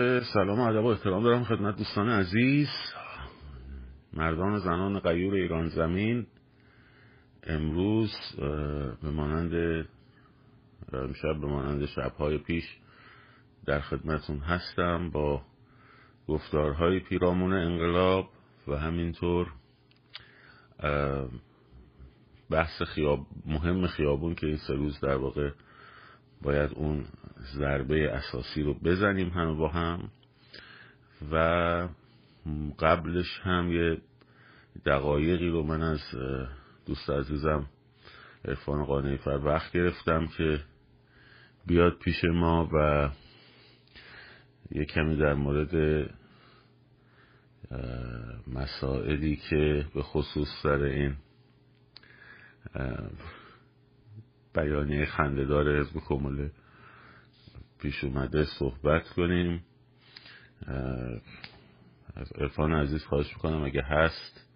سلام و ادب و احترام دارم خدمت دوستان عزیز. مردان و زنان غیور ایران زمین امروز به مانند امشب به مانند شبهای پیش در خدمتون هستم با گفتارهای پیرامون انقلاب و همینطور بحث خیاب مهم خیابون که این سه روز در واقع باید اون ضربه اساسی رو بزنیم همه با هم و قبلش هم یه دقایقی رو من از دوست عزیزم ارفان قانعی فر وقت گرفتم که بیاد پیش ما و یه کمی در مورد مسائلی که به خصوص سر این بیانیه خندهدار حزب کموله پیش اومده صحبت کنیم. از ارفان عزیز خواهش می‌کنم اگه هست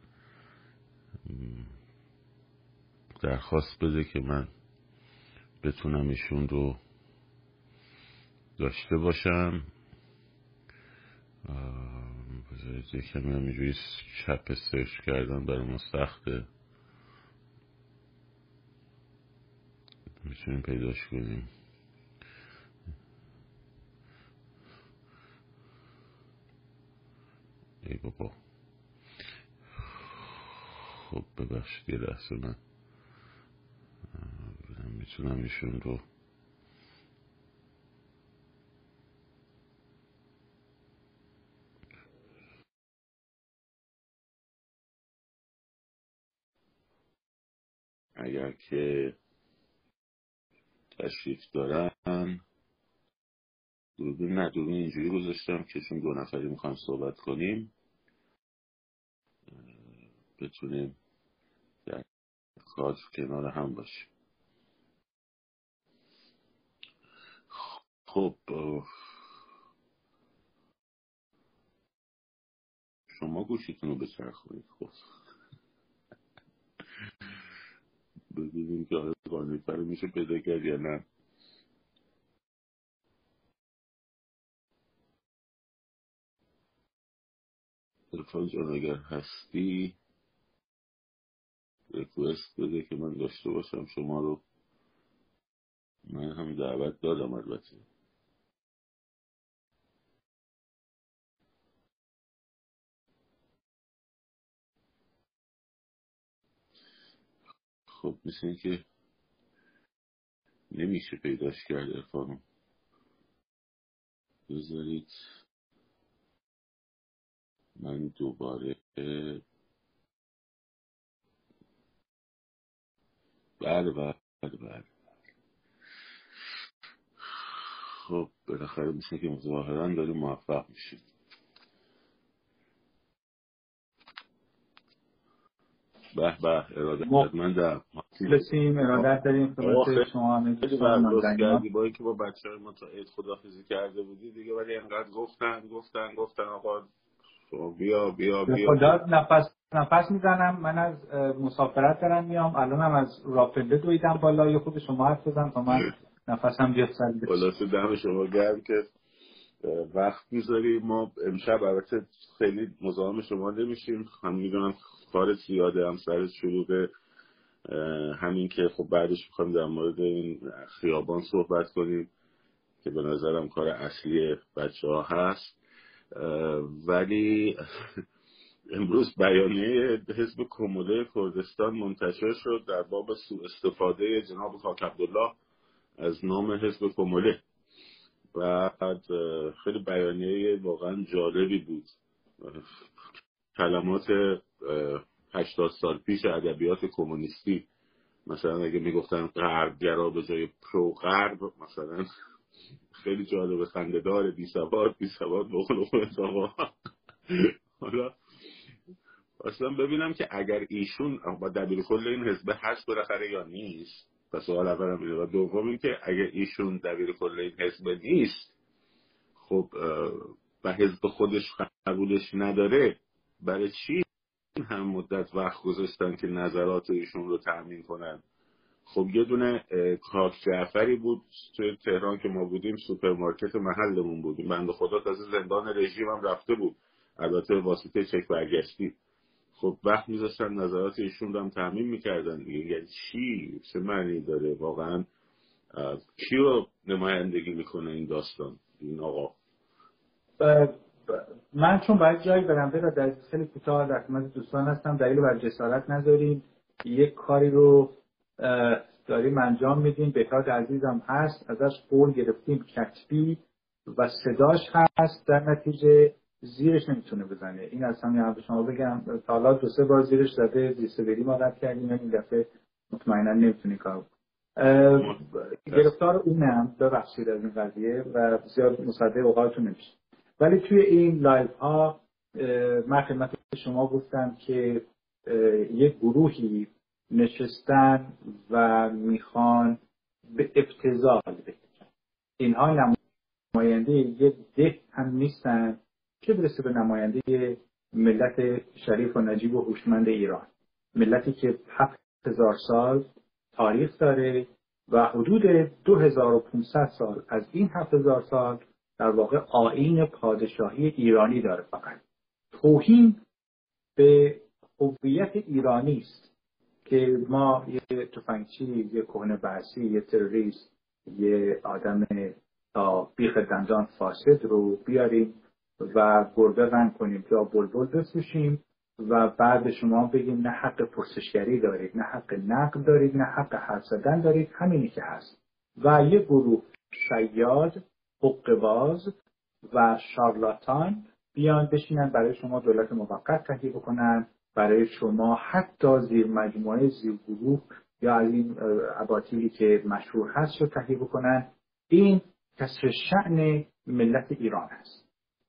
درخواست بده که من بتونم ایشون رو داشته باشم. بذارید یکم همینجوری چپ سرچ کردن برای ما سخته. می‌تونیم پیداش کنیم. ای بابا. خب ببخشید یه لحظه من. می‌تونم ایشون رو اگر که تشریف دارن. دوربین نه دوربین اینجوری گذاشتم که چون دو نفری می‌خوایم صحبت کنیم بتونیم در کار کنار هم باشیم. خب شما گوشیتون رو بچرخونید خب. ببینیم که آیا قانونی رو میشه پیدا کرد یا نه. ارفان جان اگر هستی ریکوست بده که من داشته باشم شما رو. من هم دعوت دادم البته. خب مثل که نمیشه پیداش کرد ارفانو بذارید. من دوباره بله بله بله خب بالاخره مثل که ظاهرا داریم موفق میشید به به ارادت من در بسیم ارادت داریم خدمت شما همه کردی با اینکه با بچه های ما تا عید خدافزی کرده بودی دیگه ولی انقدر گفتن گفتن گفتن آقا بیا بیا بیا. خدا نفس نفس می‌زنم. من از مسافرت دارم میام. الانم از رافله دویدم بالا. یه خود شما حرف بزن تا من نفسم بیاد سر خلاصه دم شما گرم که وقت می‌ذاری. ما امشب البته خیلی مزاحم شما نمیشیم. هم می‌دونم کار زیاده هم سر شروع همین که خب بعدش می‌خوایم در مورد این خیابان صحبت کنیم که به نظرم کار اصلی بچه ها هست ولی امروز بیانیه حزب کموله کردستان منتشر شد در باب سوء استفاده جناب خاک عبدالله از نام حزب کموله بعد خیلی بیانیه واقعا جالبی بود. کلمات هشتاد سال پیش ادبیات کمونیستی مثلا اگه می‌گفتن غربگرا به جای پرو غرب مثلا خیلی جالب خندهدار بی سواد بی سواد حالا اصلا ببینم که اگر ایشون با دبیر کل این حزب هست بالاخره یا نیست پس سوال اولم اینه و دوم این که اگر ایشون دبیر کل این حزب نیست خب و حزب خودش قبولش نداره برای چی هم مدت وقت گذاشتن که نظرات ایشون رو تأمین کنن؟ خب یه دونه کاک جعفری بود توی تهران که ما بودیم سوپرمارکت محلمون بودیم. بند خدا تازه زندان رژیم هم رفته بود. البته واسطه چک برگشتی. خب وقت میذاشتن نظرات ایشون رو هم تعمین می‌کردن دیگه. یعنی چی؟ چه معنی داره واقعا؟ کی رو نمایندگی می‌کنه این داستان این آقا؟ من چون باید جایی برم برا در خیلی کوتاه در خدمت دوستان هستم دلیل بر جسارت نذاریم یک کاری رو داریم انجام میدیم. بهتاد عزیزم هست ازش قول گرفتیم کتبی و صداش هست در نتیجه. زیرش نمی‌تونه بزنه. این از همین به شما بگم. تا حالا دو سه بار زیرش زده ما رد کردیم. این دفعه مطمئنا نمی‌تونی کار گرفتار اونم ببخشید از این قضیه و زیاد مصدع اوقاتتون نمیشه. ولی توی این live ها من خدمت شما گفتم که یک گروهی نشستن و می‌خوان به ابتذال بکشن اینها نماینده یک ده هم نیستن. چه برسه به نماینده ملت شریف و نجیب و هوشمند ایران؟ ملتی که هفت هزار سال تاریخ داره و حدود 2500 سال از این 7000 سال در واقع آین پادشاهی ایرانی داره فقط. توهین به هویت ایرانی است که ما یه تفنگچی یه کهنه بحثی یه تروریست یه آدم تا بیخ دندان فاسد رو بیاریم و گربه رنگ کنیم یا بلبل بفروشیم و بعد شما بگیم نه حق پرسشگری دارید نه حق نقد دارید نه حق حرف زدن دارید. همینی که هست. و یه گروه شیاد حقباز و شارلاتان بیان بشینن برای شما دولت موقت تهیه بکنن برای شما حتی زیر مجموعه زیر گروه یا از این اباطیلی که مشهور هست رو تهیه بکنن. این کسر شعن ملت ایران است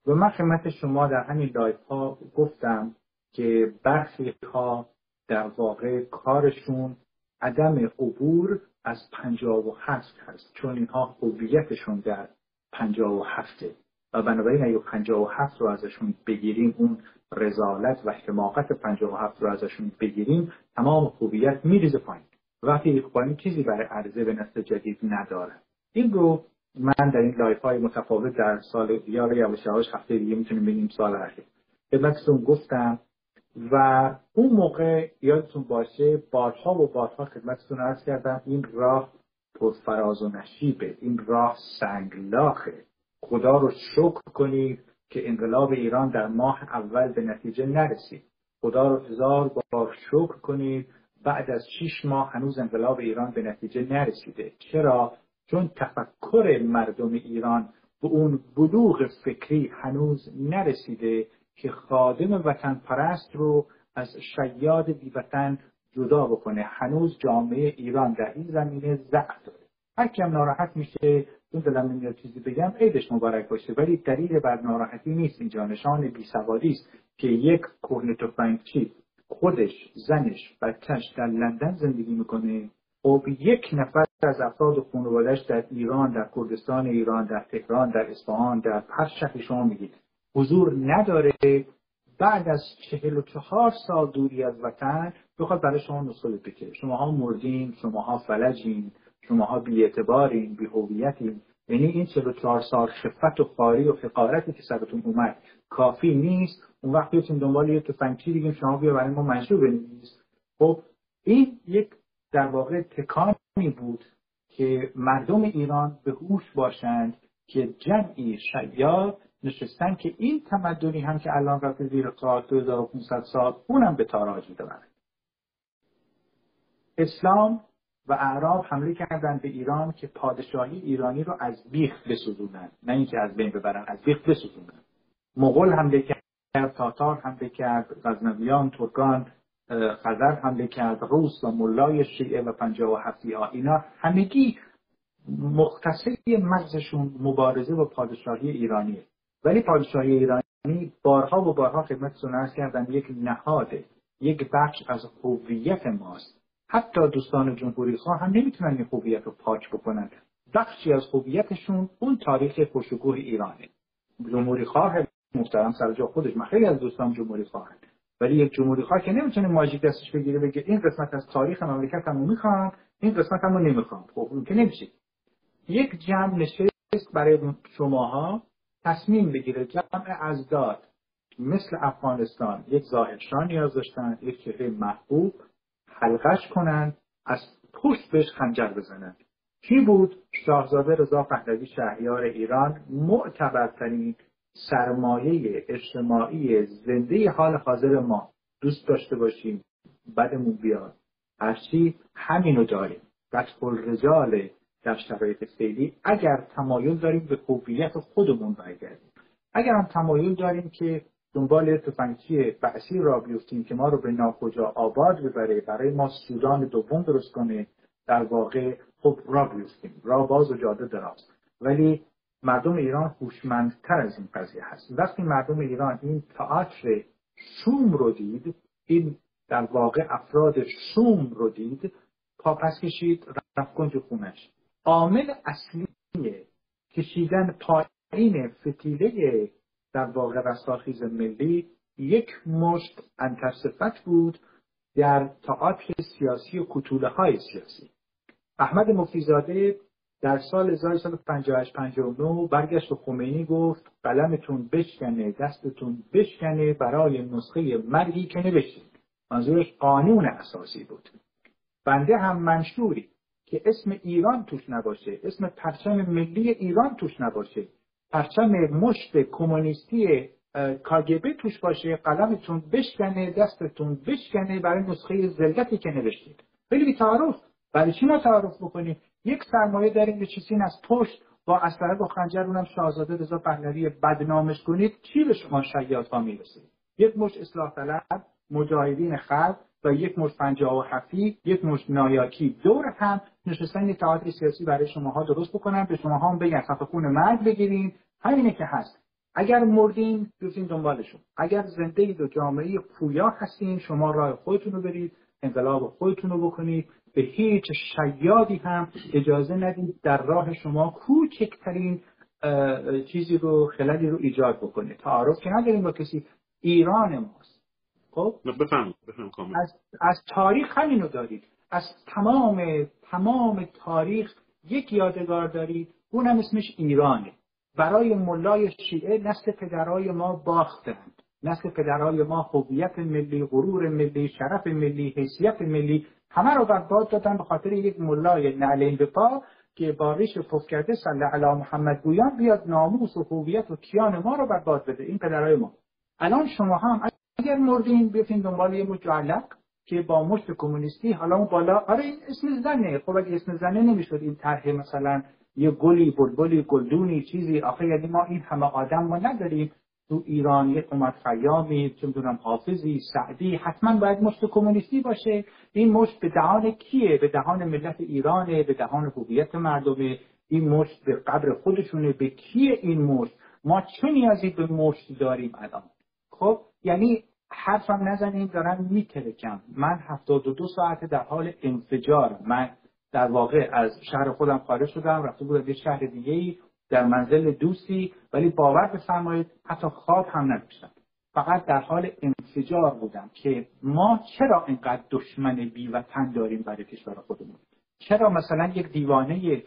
و من خدمت شما در همین live ها گفتم که برخی ها در واقع کارشون عدم عبور از پنجاه و هفت هست. چون اینها هویتشون در پنجاه و هفته و بنابراین اگه پنجاه و هفت رو ازشون بگیریم اون رذالت و حماقت پنجاه و هفت رو ازشون بگیریم تمام هویت میریزه پایین. وقتی پایین چیزی برای عرضه به نسل جدید نداره. این رو من در این live های متفاوت در سال یا یواش یواش هفته دیگه می‌تونیم بگیم سال اخیر. خدمتتون گفتم و اون موقع یادتون باشه بارها و بارها خدمتتون عرض کردم این راه پرفراز و نشیبه این راه سنگلاخه. خدا رو شکر کنید که انقلاب ایران در ماه اول به نتیجه نرسید. خدا رو هزار بار شکر کنید. بعد از شیش ماه هنوز انقلاب ایران به نتیجه نرسیده. چرا؟ چون تفکر مردم ایران به اون بلوغ فکری هنوز نرسیده که خادم وطن پرست رو از شیاد بیوطن جدا بکنه. هنوز جامعه ایران در این زمینه ضعف داره. هر کم ناراحت میشه اون دلم نمیاد چیزی بگم عیدش مبارک باشه. ولی دلیل بر ناراحتی نیست. اینجا نشان بیسوادی است که یک کهنه تفنگچی خودش زنش بچهش در لندن زندگی می‌کنه. خب یک نفر از افراد خانوادهش در ایران در کردستان ایران در تهران در اصفهان در هر شهر شما میگید حضور نداره. بعد از چهل و چهار سال دوری از وطن بخواد برای شما نسخه بکشه شماها مردین شماها فلجین شماها بیاعتبارین بیهویتین. یعنی این چهل و چهار سال خفت و خاری و فقارتی که سرتون اومد کافی نیست. اون وقت بیتون دنبال یه تفنگچی دیگه شما بیا برای ما منشور بنویس. خب این در واقع تکانی بود که مردم ایران به هوش باشند که جمعی شیاد نشستن که این تمدنی هم که الان رفته زیر قرار 2500 سال اونم به تاراج ببرن اسلام و اعراب حمله کردن به ایران که پادشاهی ایرانی رو از بیخ بسوزونن نه اینکه از بین ببرن از بیخ بسوزونن مغول حمله کرد تاتار حمله کرد غزنویان ترکان خزر حمله کرد روس و ملای شیعه و پنجاه و هفتی ها اینا همگی مختصری مغزشون مبارزه با پادشاهی ایرانیه. ولی پادشاهی ایرانی بارها و بارها خدمتتون ارز کردن یک نهاده یک بخش از هویت ماست. حتی دوستان جمهوری خواه هم نمی‌تونن این هویت رو پاک بکنن. بخشی از هویتشون اون تاریخ خوشگوه ایرانه. جمهوری خواه محترم سر جا خودش من خیلی از دوستان جمهوری خواهند. ولی یک جمهوری خواه که نمی‌تونه ماژیک دستش بگیره بگه این قسمت از تاریخ مملکت هم می‌خوام این قسمت هم نمی‌خوام. خب اون که نمیشه. یک جمع نشست برای شماها تصمیم بگیره جمع ازداد. مثل افغانستان یک ظاهرشان نیاز داشتن یک چهره محبوب حلقش کنند از پشت بهش خنجر بزنند کی بود؟ شاهزاده رضا پهلوی شهریار ایران معتبرترین سرمایه اجتماعی زنده حال حاضر ما دوست داشته باشیم بدمون بیاد. هرچی همینو داریم. فتح الرجال در شرایط فعلی اگر تمایل داریم به هویت خودمون برگردیم. اگر هم تمایل داریم که دنبال تفنگچی بعثی را بیفتیم که ما رو به ناکجا آباد ببره برای ما سودان دوم درست کنه در واقع خب را بیفتیم. را باز و جاده دراز. ولی مردم ایران هوشمندتر از این قضیه هست. وقتی مردم ایران این تئاتر شوم رو دید این در واقع افراد شوم رو دید پاپس کشید رفت کنج خونش. عامل اصلی کشیدن پایین فتیله در واقع رستاخیز ملی یک مشت انترصفت بود در تئاتر سیاسی و کتوله های سیاسی. احمد مفتیزاده در سال 1958 59 برگشت خمینی گفت قلمتون بشکنه دستتون بشکنه برای نسخه مرگی که نوشتید. منظورش قانون اساسی بود. بنده هم منشوری که اسم ایران توش نباشه اسم پرچم ملی ایران توش نباشه پرچم مشت کمونیستی کاگبه توش باشه قلمتون بشکنه دستتون بشکنه برای نسخه زلدتی که نوشتید. خیلی بی تعارف برای چی ما تعارف بکنیم؟ یک سرمایه داریم به چیزی از پشت با اسلحه با خنجر اونم شاهزاده رضا پهلوی بدنامش کنید چی به شما ها می‌رسه؟ یک مش اصلاح طلب مجاهدین خلق و یک مش پنجاه و هفتی یک مش نایاکی. دور هم نشستن تئاتر سیاسی برای شماها درست بکنن به شماها هم بگن خفه خون مرد بگیرین. همینه که هست. اگر مردین بیفتین دنبالشون. اگر زنده اید و جامعه پویا هستین شما راه خودتون رو برید انقلاب خودتون رو بکنید. به هیچ شیادی هم اجازه ندید در راه شما کوچکترین چیزی رو خللی رو ایجاد بکنه. تعارف که نداریم با کسی. ایران ماست. خب؟ بفهم بفهم از, از تاریخ همینو دارید. از تمام تمام تاریخ یک یادگار دارید. اونم اسمش ایرانه. برای ملای شیعه نسل پدرای ما باختند. نسل پدرای ما هویت ملی غرور ملی شرف ملی حیثیت ملی. همه رو برباد دادن به خاطر یک ملای نعلین به پا که با ریش پف کرده صلی علی محمد گویان بیاد ناموس و هویت و کیان ما رو برباد بده این پدرای ما. الان شما هم اگر مردین بیفتین دنبال یه مجعلق که با مشت کمونیستی حالا اون بالا آره این اسم زنه. خب اگه اسم زنه نمی‌شد این طرح مثلا یه گلی بلبلی گلدونی چیزی آخه یعنی ما این همه آدم ما نداریم. تو ایران یک اومد خیامی چه می‌دونم حافظی سعدی حتما باید مشت کمونیستی باشه. این مشت به دهان کیه؟ به دهان ملت ایرانه به دهان هویت مردمه. این مشت به قبر خودشونه. به کیه این مشت؟ ما چه نیازی به مشت داریم الان؟ خب یعنی حرفم نزنیم دارم میترکم من هفتاد و دو ساعت در حال انفجار من در واقع از شهر خودم خارج شدم رفته بودم یه شهر دیگه ای در منزل دوستی ولی باور بفرمایید حتی خواب هم نداشتم. فقط در حال انفجار بودم که ما چرا اینقدر دشمن بیوطن داریم برای کشور خودمون؟ چرا مثلا یک دیوانه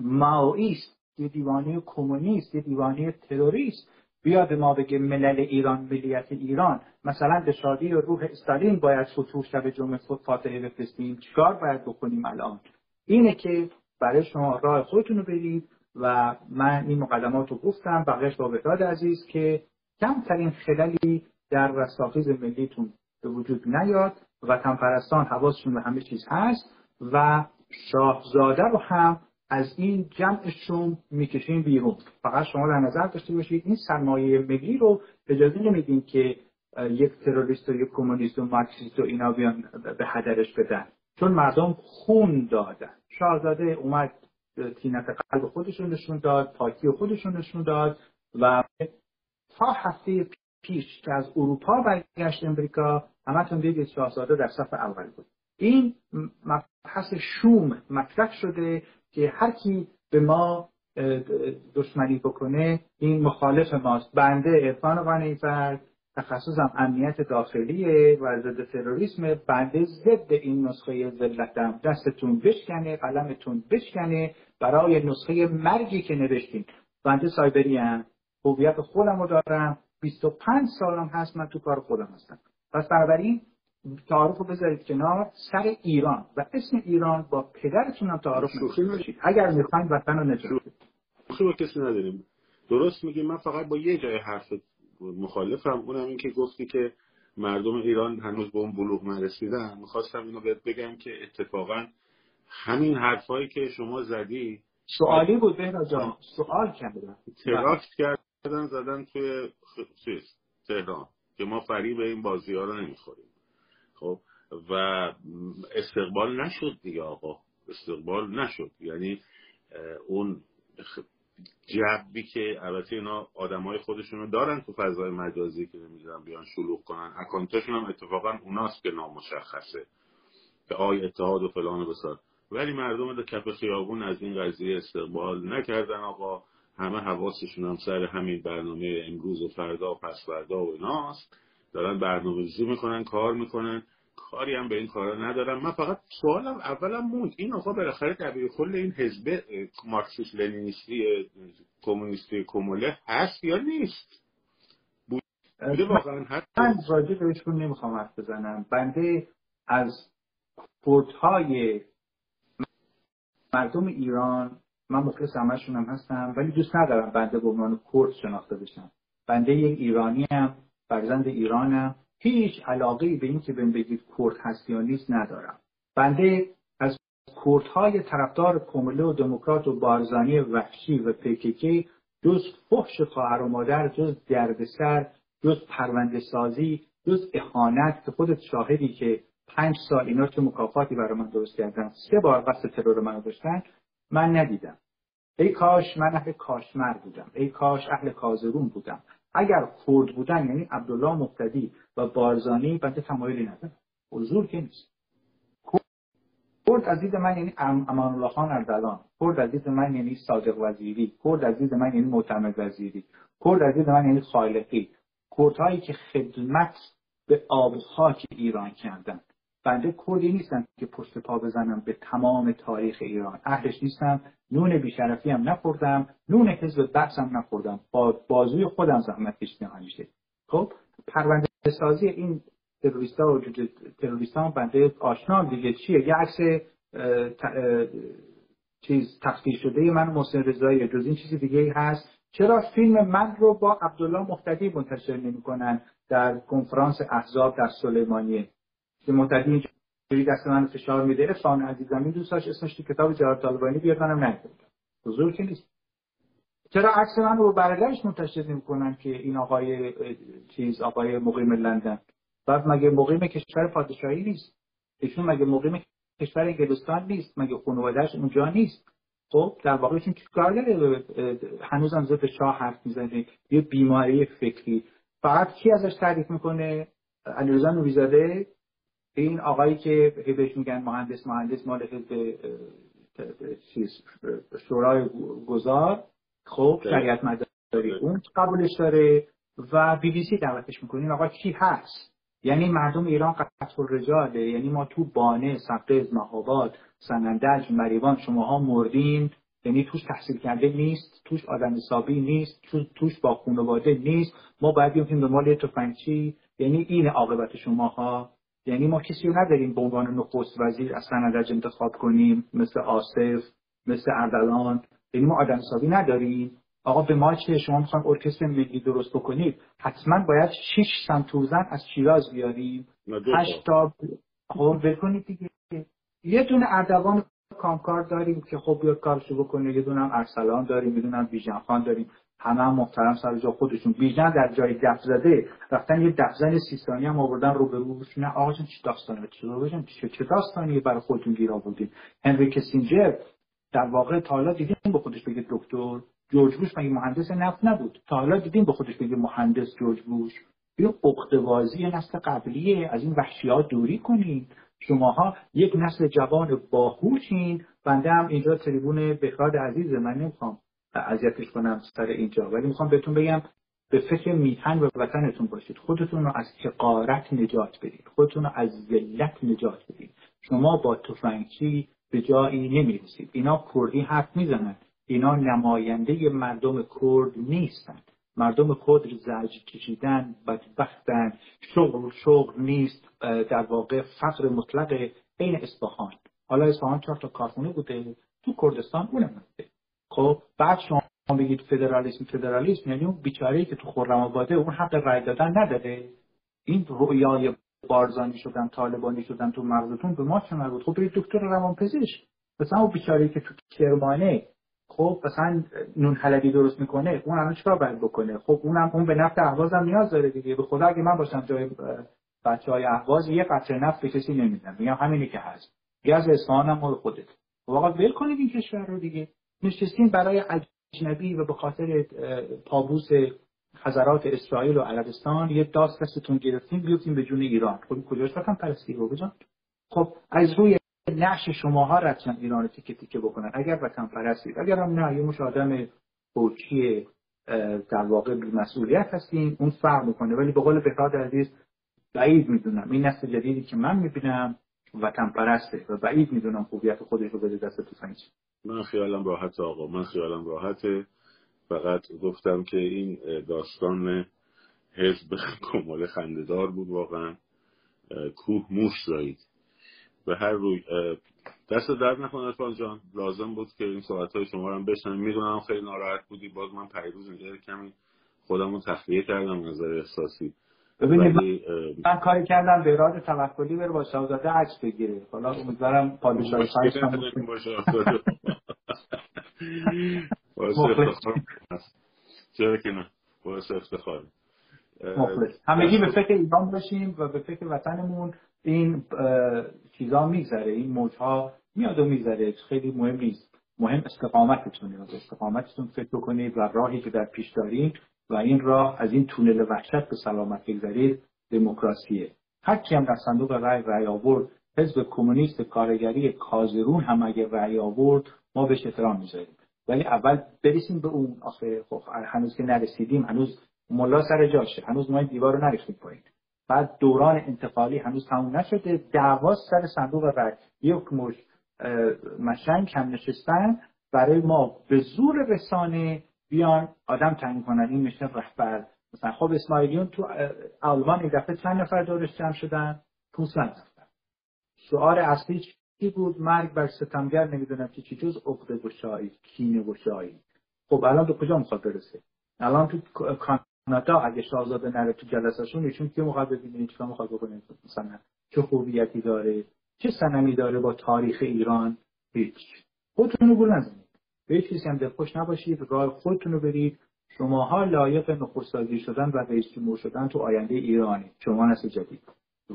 ماویست یه دیوانه کمونیست یه دیوانه تروریست بیاد ما بگه ملل ایران ملیت ایران؟ مثلا به شادی و روح استالین باید سطور شب جمعه فاتحه بفرستیم. چیکار باید بکنیم الان؟ اینه که برای شما راه خودتون رو برید و من این مقدمات رو گفتم. بقیش با عزیز که کمترین خللی در رستاخیز ملیتون به وجود نیاد. و تنپرستان حواسشون به همه چیز هست و شاهزاده رو هم از این جمعشون می‌کشین بیرون. فقط شما در نظر داشته باشید این سرمایه ملی رو اجازه نمیدین که یک تروریست و یک کمونیست و مارکسیست و اینا بیان به هدرش بدن. چون مردم خون دادن. شاهزاده اومد تینت قلب خودشون نشون داد پاکی خودشون نشون داد و تا هفته پیش که از اروپا برگشت امریکا همتون دیدید شاهزاده در صف اول بود. این مبحث شوم مطرح شده که هر کی به ما دشمنی بکنه این مخالف ماست. بنده عرفان و تخصصم امنیت داخلیه و ضد تروریسم. بنده ضد این نسخه ذلتم. دستتون بشکنه قلمتون بشکنه. برای نسخه مرگی که نوشتین. بنده سایبری هم هویت خودم رو دارم. 25 سالم هست من تو کار خودم هستم. پس بنابراین تعارف رو بذارید کنار سر ایران. و اسم ایران با پدرتون هم تعارف باشید. اگر می‌خواین وطن رو نجات کسی نداریم. درست میگی. من فقط با یه جای حرف مخالفم. اونم این که گفتی که مردم ایران هنوز به اون بلوغ نرسیدن. می‌خواستم اینو بهت بگم که اتفاقا همین حرفایی که شما زدی. سوالی بود بهنا جان. سوال کردن تراکت کردن زدن توی چیز؟ تهران. که ما فریب این بازی ها رو نمی‌خوریم. خب؟ و استقبال نشد دیگه آقا. استقبال نشد. یعنی اون جبی که البته اینا آدمای خودشونو دارن تو فضای مجازی که نمی‌دونم بیان شلوغ کنن. اکانتاشون هم اتفاقا اوناست که نامشخصه. که آی اتحاد و فلان و بسار. ولی مردم در کف خیابون از این قضیه استقبال نکردن آقا. همه حواسشون هم سر همین برنامه امروز و فردا و پس فردا و ایناست. دارن برنامه ریزی می‌کنن کار می‌کنن. کاری هم به این کارا ندارم. من فقط سوالم اولم موند. این آقا بالاخره دبیر کل این حزب مارکسیست لنینیستی کمونیستی کموله هست یا نیست؟ بوده واقعا هست من راجع بهشون نمی‌خوام حرف بزنم. بنده از کردهای مردم ایران من مخلص همشون هم هستم ولی دوست ندارم بنده به عنوان کرد شناخته بشم. بنده یک ایرانی هم فرزند ایرانم. هیچ علاقه به این که بهم بگید کرد هست یا نیست ندارم. بنده از کردهای طرفدار کمله و دموکرات و بارزانی وحشی و پیکیکی جز فحش خواهر و مادر جز دردسر جز پرونده سازی جز اخانت که خودت شاهدی که پنج سال اینا چه مکافاتی برای من درست کردن. سه بار قصد ترور منو داشتن من ندیدم. ای کاش من اهل کاشمر بودم. ای کاش اهل کازرون بودم. اگر کرد بودن یعنی عبدالله مقتدی و بارزانی بنده تمایلی ندارم. حضور که نیست. کرد عزیز من یعنی امان الله خان اردلان. کرد عزیز من یعنی صادق وزیری. کرد عزیز من یعنی معتمد وزیری. کرد عزیز من یعنی خالقی. کردهایی که خدمت به آب خاک ایران کردن. بنده کردی نیستم که پشت پا بزنم به تمام تاریخ ایران. اهلش نیستم نون بیشرفی هم نخوردم نون حزب بحث هم نخوردم. با بازوی خودم زحمت کشیدم همیشه. خب پرونده سازی این تروریستا و تروریستا بنده آشنا دیگه. چیه؟ یه عکس چیز تفسیر شده من محسن رضایی. جز این چیزی دیگه هست. چرا فیلم من رو با عبدالله مختدی منتشر نمی‌کنن در کنفرانس احزاب در سلیمانیه؟ که متدی اینجوری دست من فشار میده. افان عزیزم این دوستاش اسمش تو کتاب جهاد طالبانی بیاد منم نکردم حضور که نیست. چرا عکس من رو برگشت منتشر نمی‌کنن که این آقای چیز آقای مقیم لندن؟ بعد مگه مقیم کشور پادشاهی نیست؟ ایشون مگه مقیم کشور انگلستان نیست؟ مگه خانوادهش اونجا نیست؟ خب در واقع ایشون کار داره؟ هنوزم زد شاه حرف می‌زنه. یه بیماری فکری. فقط کی ازش تعریف می‌کنه؟ علیرضا نوریزاده این آقایی که بهش میگن مهندس مهندس مال حزب چیز شورای گذار خب شریعت مداری اون قبولش داره و بی بی سی دعوتش می‌کنه. این آقا کی هست؟ یعنی مردم ایران قطع رجاله یعنی ما تو بانه سقز مهاباد سنندج مریوان شماها مردین یعنی توش تحصیل کرده نیست توش آدم حسابی نیست توش با خانواده نیست. ما باید بیایم دنبال تفنگچی یعنی این عاقبت شماها. یعنی ما کسی رو نداریم به عنوان نخست وزیر از سندج انتخاب کنیم مثل آصف مثل اردلان یعنی ما آدم حسابی نداریم. آقا به ما چه شما می‌خوان ارکستر ملی درست بکنید؟ حتما باید شش سنتوزن از شیراز بیاریم. هشت تا. خب بکنید دیگه. یه دونه اردوان کامکار داریم که خب بیاد کارشو بکنه. یه دونه هم ارسلان داریم یه دونه هم بیژن خان داریم. همه هم محترم سر جا خودشون. بیژن در جای دف زده رفتن یه دفزن سیستانی هم آوردن رو به روش نه آقا چه داستانه؟ چه چه داستانی برای خودتون گیر آوردین؟ هنری کسینجر در واقع تا حالا دیدیم به خودش بگه دکتر جورج بوش مگه مهندس نفت نبود؟ تا حالا دیدیم به خودش بگه مهندس جورج بوش. یه اقتبازی نسل قبلیه. از این وحشی ها دوری کنین. شماها یک نسل جوان باهوشین. بنده هم اینجا تریبون بهراد عزیز من نمی‌خوام. اذیتش کنم سر اینجا. ولی می‌خوام بهتون بگم به فکر میهن و وطنتون باشید. خودتون رو از حقارت نجات بدید خودتون رو از ذلت نجات بدید شما با تفنگچی به جایی نمی‌رسید. اینا کردی حرف می‌زنند اینا نماینده مردم کرد نیستند مردم کرد زج کشیدن بدبختن شغل شغل نیست. در واقع فقر مطلق عین اصفهان. حالا اصفهان چهار تا کارخونه بوده. تو کردستان اونم هسته. خب بعد شما بگید فدرالیسم فدرالیسم یعنی اون بیچاره که تو خرم آباده اون حق رای دادن نداره. این رویای بارزانی شدن طالبانی شدن تو مغزتون به ما چه مربوط خب برید دکتر روانپزشک. مثلا اون بیچاره که تو کرمانه خب مثلا نون حلبی درست می‌کنه اون الان چیکار باید بکنه؟ خب اونم اون به نفت اهوازم نیاز داره دیگه. به خدا اگه من باشم جای بچه های اهواز یه قطره نفت به کسی نمیدم. میگم همینی که هست. گز اصفهان هم خودت. خب آقا ول کنید این کشور رو دیگه. نشستین برای اجنبی و به خاطر پابوس حضرات اسرائیل و عربستان یه داست دستتون گرفتیم بیفتیم به جون ایران. خب کجاش رفتن پرستی رو خب از روی نعش شماها رفتن ایران تیکه تیکه بکنن. اگر وطن پرستید اگر هم نه یه مش آدم فوچی در واقع مسئولیت هستین اون فرق می‌کنه. ولی به قول بهراد عزیز بعید می‌دونم. این نسل جدیدی که من می‌بینم وطن پرسته و بعید می‌دونم خوبیت خودش رو بده دست تفنگ من خیالم راحت آقا من خیالم راحته. فقط گفتم که این داستان حزب کمال خنددار بود واقعا. کوه موش زایید. به هر روی دست درد نکنه ارفان جان. لازم بود که این صحبت های شما رو بشنم می‌دونم خیلی ناراحت بودی. باز من پیروز اینجا کمی خودم رو تخلیه کردم نظر احساسی. ببینید من کاری کردم به راد توکلی بره با شاهزاده عکس بگیره. حالا امیدوارم پادشاهی چرا که نه؟ باعث افتخار. همگی به فکر ایران باشیم و به فکر وطنمون این چیزا میگذره. این موجها میاد و میگذره. خیلی مهم نیست. مهم استقامتتونه. استقامتتون فکر بکنید و راهی که در پیش داریم و این راه از این تونل وحشت به سلامت بگذارید دموکراسیه. هر کی هم در صندوق رای رای آورد حزب کمونیست کارگری کازرون هم اگه رای آورد ما بهش احترام می‌ذاریم. ولی اول برسیم به اون آخه خب هنوز که نرسیدیم هنوز ملا سر جاشه هنوز ما این دیوار رو نریختیم پایین. بعد دوران انتقالی هنوز تموم نشده دعوا سر صندوق رای یک مش مشنگ هم نشستن برای ما به زور رسانه بیان آدم تعیین کنن. این میشه رهبر. مثلا خب اسماعیلیون تو آلمان این دفعه چند نفر دورش جمع شدن؟ 500 نفر. شعار اصلی چی بود؟ مرگ بر ستمگر نمی‌دونم که چی جز عقده گشایی کینه گشایی خب الان به کجا می‌خواد برسه؟ الان تو کانادا اگه شاهزاده نره تو جلسهشون ایشون که موقع ببینید چیکار می‌خواد بکنه؟ مثلا چه خوبیتی داره؟ چه سنمی داره با تاریخ ایران؟ هیچ. خودتون رو گول به چیزی هم دلخوش نباشید. راه خودتون رو برید. شماها لایق نخستازی شدن و رئیس جمهور شدن تو آینده ایرانی شما نسل جدید.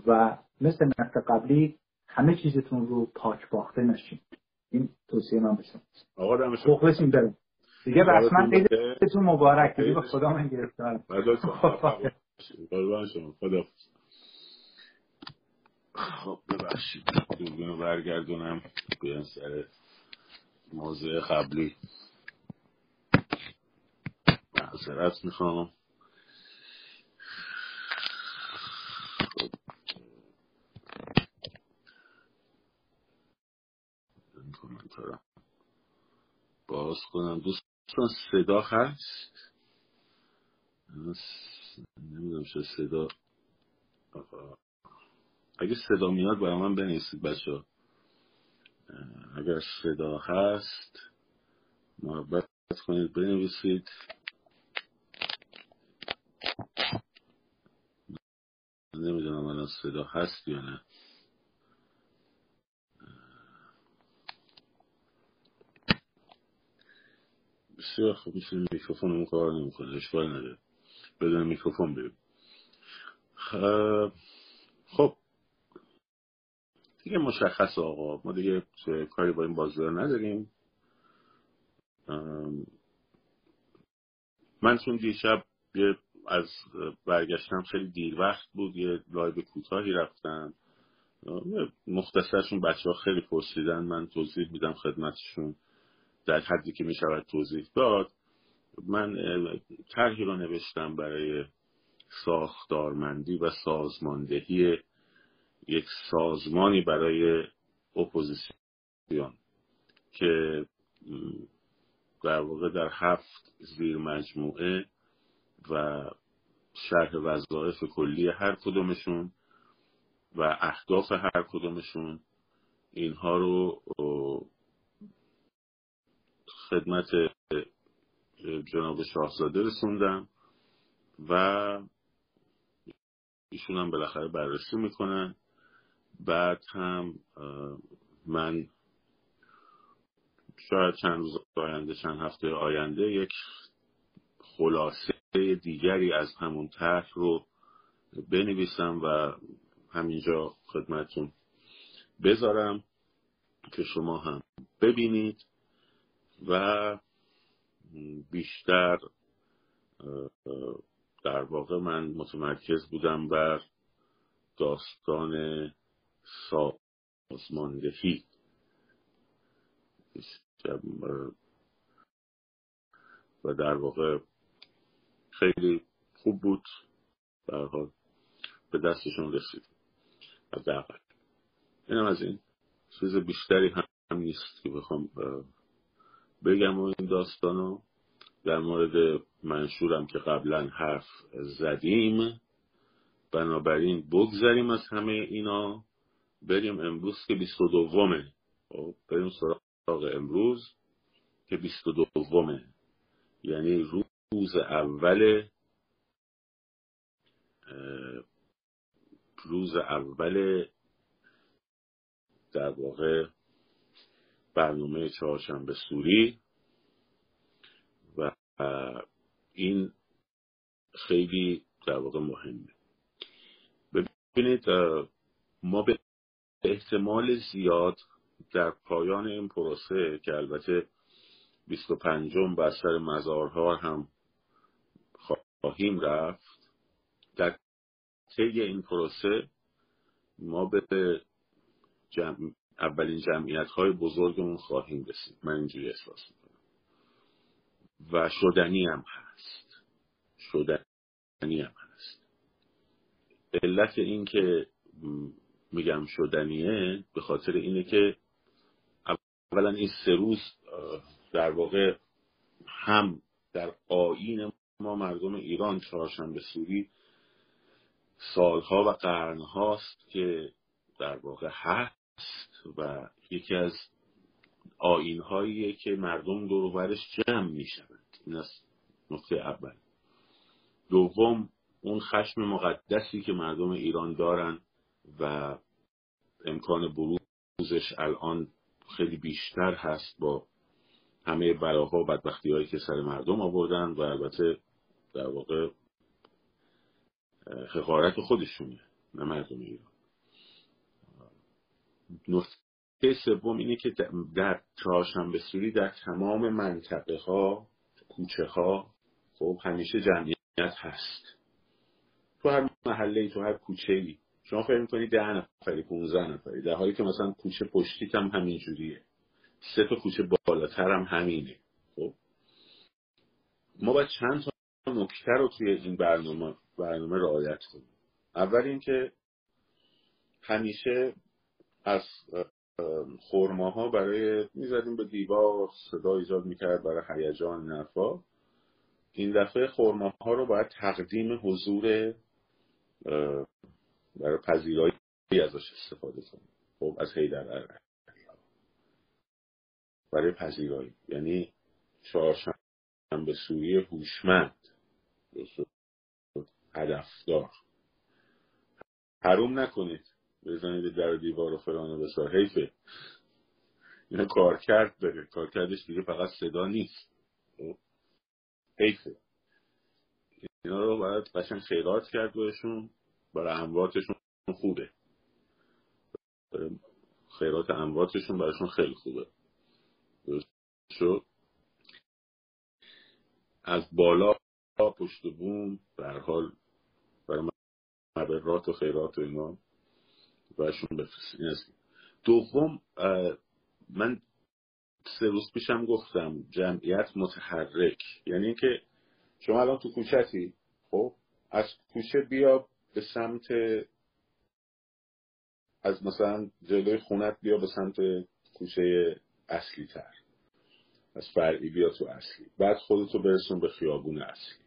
و مثل نسل قبلی همه چیزتون رو پاک باخته نشین. این توصیه من بشم آقا دمشون مخلصیم برم دیگه رسما عیدتون مبارک. دیگه به خدا من گرفتارم شما. خدا خب ببخشید. دوربین رو برگردونم. بیان سر موضوع قبلی. معذرت می‌خوام. باز کنم. دوستان صدا هست؟ نمی‌دونم چه صدا. اگه صدا میاد برای من بنویسید بچه اگر صدا هست محبت کنید بنویسید. نمی‌دونم الان صدا هست یا نه. بسیار خوب میشه میکروفون اون کار نمی‌کنه اشکال نداره. بدون میکروفون بریم. خب. دیگه مشخص آقا. ما دیگه کاری با این بازی نداریم. من چون دیشب از برگشتم خیلی دیر وقت بود یه live کوتاهی رفتم. مختصرشون بچه ها خیلی پرسیدن من توضیح میدم خدمتشون در حدی که می‌شود توضیح داد. من طرحی رو نوشتم برای ساختارمندی و سازماندهی یک سازمانی برای اپوزیسیون که در واقع در هفت زیر مجموعه و شرح وظایف کلی هر کدومشون و اهداف هر کدومشون اینها رو خدمت جناب شاهزاده رسوندم و ایشون هم بالاخره بررسی می‌کنن. بعد هم من شاید چند روز آینده چند هفته آینده یک خلاصه دیگری از همون طرح رو بنویسم و همینجا خدمتون بذارم که شما هم ببینید و بیشتر در واقع من متمرکز بودم بر داستان سازماندهی و در واقع خیلی خوب بود. در حال به دستشون رسید. حداقل اینم از این. چیز بیشتری هم نیست که بخوام بگم و این داستانو در مورد منشورم که قبلا حرف زدیم. بنابراین بگذریم از همه اینا. بریم امروز که بیست و دومه. خب، بریم سراغ امروز که بیست و دومه. یعنی روز اول روز اول در واقع برنامه چهارشنبه سوری. و این خیلی در واقع مهمه. ببینید ما به احتمال زیاد در پایان این پروسه که البته 25 بستر مزارها هم خواهیم رفت در طی این پروسه ما به جمع اولین جمعیت های بزرگمون خواهیم رسید. من اینجوری احساس می‌کنم. و شدنی هم هست. شدنی هم هست. علت این که میگم شدنیه به خاطر اینه که اولا این سه روز در واقع هم در آین ما مردم ایران چهارشنبه سوری سالها و قرنهاست که در واقع هست و یکی از آین هایی که مردم دروبرش جمع می شود این از نقطه اول. دوم اون خشم مقدسی که مردم ایران دارن و امکان بروزش الان خیلی بیشتر هست با همه بلاها و بدبختی هایی که سر مردم آوردن و البته در واقع حقارت خودشونه نه مردم ایران. نکته سوم اینه که در چهارشنبه سوری در تمام منطقه ها کوچه ها خب همیشه جمعیت هست. تو هر محله تو هر کوچه ای شما فکر می‌کنی ده نفری 15 نفری. در حالی که مثلا کوچه پشتیت هم همین جوریه سه تا کوچه بالاتر هم همینه. خب؟ ما باید چند تا نکته رو توی این برنامه برنامه رعایت کنیم. اول اینکه همیشه از خورماها برای می‌زدیم به دیوار صدا ایجاد می‌کرد برای هیجان نفا این دفعه خورماها رو باید تقدیم حضور برای پذیرایی ازش استفاده کنیم. خب از هیدر برای پذیرایی. یعنی چهارشنبه سوری هوشمند. هدفدار. حروم نکنید. بزنید در دیوار و فلان و بسار. حیفه اینا کار کرد داره کار کردش دیگه فقط صدا نیست. خب؟ حیفه اینا رو باید قشنگ خیرات کرد بهشون. برای امواتشون خوبه. خیرات امواتشون براشون خیلی خوبه. شد؟ از بالا پشت بوم به حال برای مبرات و خیرات و اینا برشون بفرستین دوم من سه روز پیشم گفتم جمعیت متحرک. یعنی اینکه شما الان تو کوچتی؟ خب از کوچه بیا به سمت از مثلا جلوی خونت بیا به سمت کوچه اصلی تر. از فرعی بیا تو اصلی. بعد خودتو برسون به خیابون اصلی.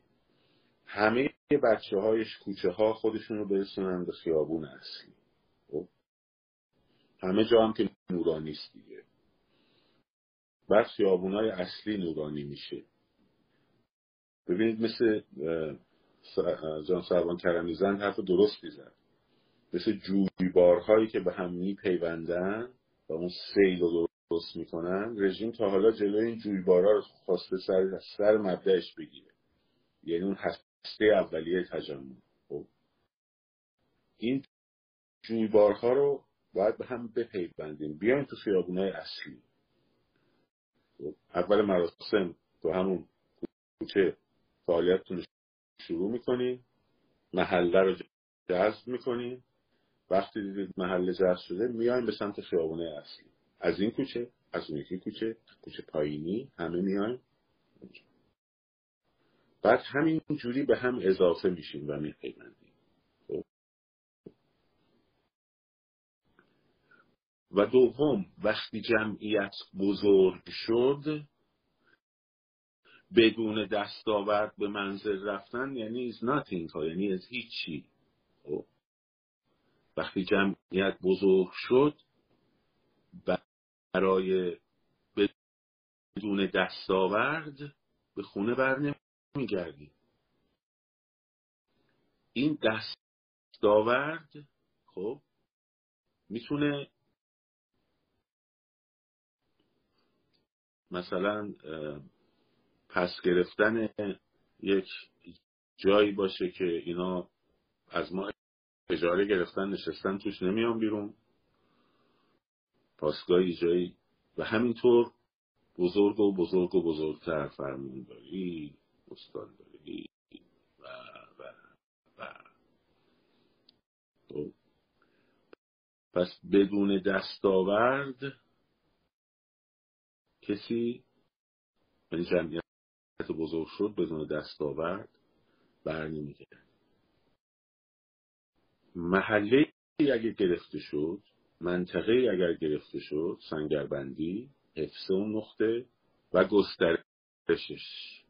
همه بچه هایش کوچه ها خودشون رو برسونن به خیابون اصلی. خب؟ همه جا هم که نورانی است دیگه. بعد خیابون های اصلی نورانی میشه. ببینید مثل جان سروان کرمی زن حرف درست زد مثل جویبارهایی که به هم میپیوندن و اون سیل رو درست می‌کنن رژیم تا حالا جلوی این جویبارها رو خواسته سر, سر مبدعش بگیره. یعنی اون هسته اولیه تجمع. خب. این جویبارها رو باید به هم بپیوندیم. بیایم تو خیابونای اصلی. خب. اول مراسم تو همون کوچه فعالیتتون شروع می‌کنیم. محله رو جذب می‌کنیم. وقتی دیدید محله جذب شده میایم به سمت خیابونه اصلی. از این کوچه از اون یکی کوچه کوچه پایینی همه میایم بعد همین جوری به هم اضافه میشیم و میپیوندیم خب؟ و دوم وقتی جمعیت بزرگ شد بدون دستاورد به منزل رفتن یعنی is nothing ها یعنی از هیچی. خب. وقتی جمعیت بزرگ شد برای بدون دستاورد به خونه بر نمیگردیم این دستاورد خب می‌تونه مثلا پس گرفتن یک جایی باشه که اینا از ما اجاره گرفتن نشستن توش نمیان بیرون پاسگاهی جایی و همینطور بزرگ و بزرگ و بزرگتر فرمانداری استانداری و و و خب. پس بدون دستاورد کسی یعنی جمعیت بزرگ شد بدون دستاورد بر نمیگرد محله اگه گرفته شد منطقه اگر گرفته شد سنگربندی حفظ اون نقطه و گسترشش.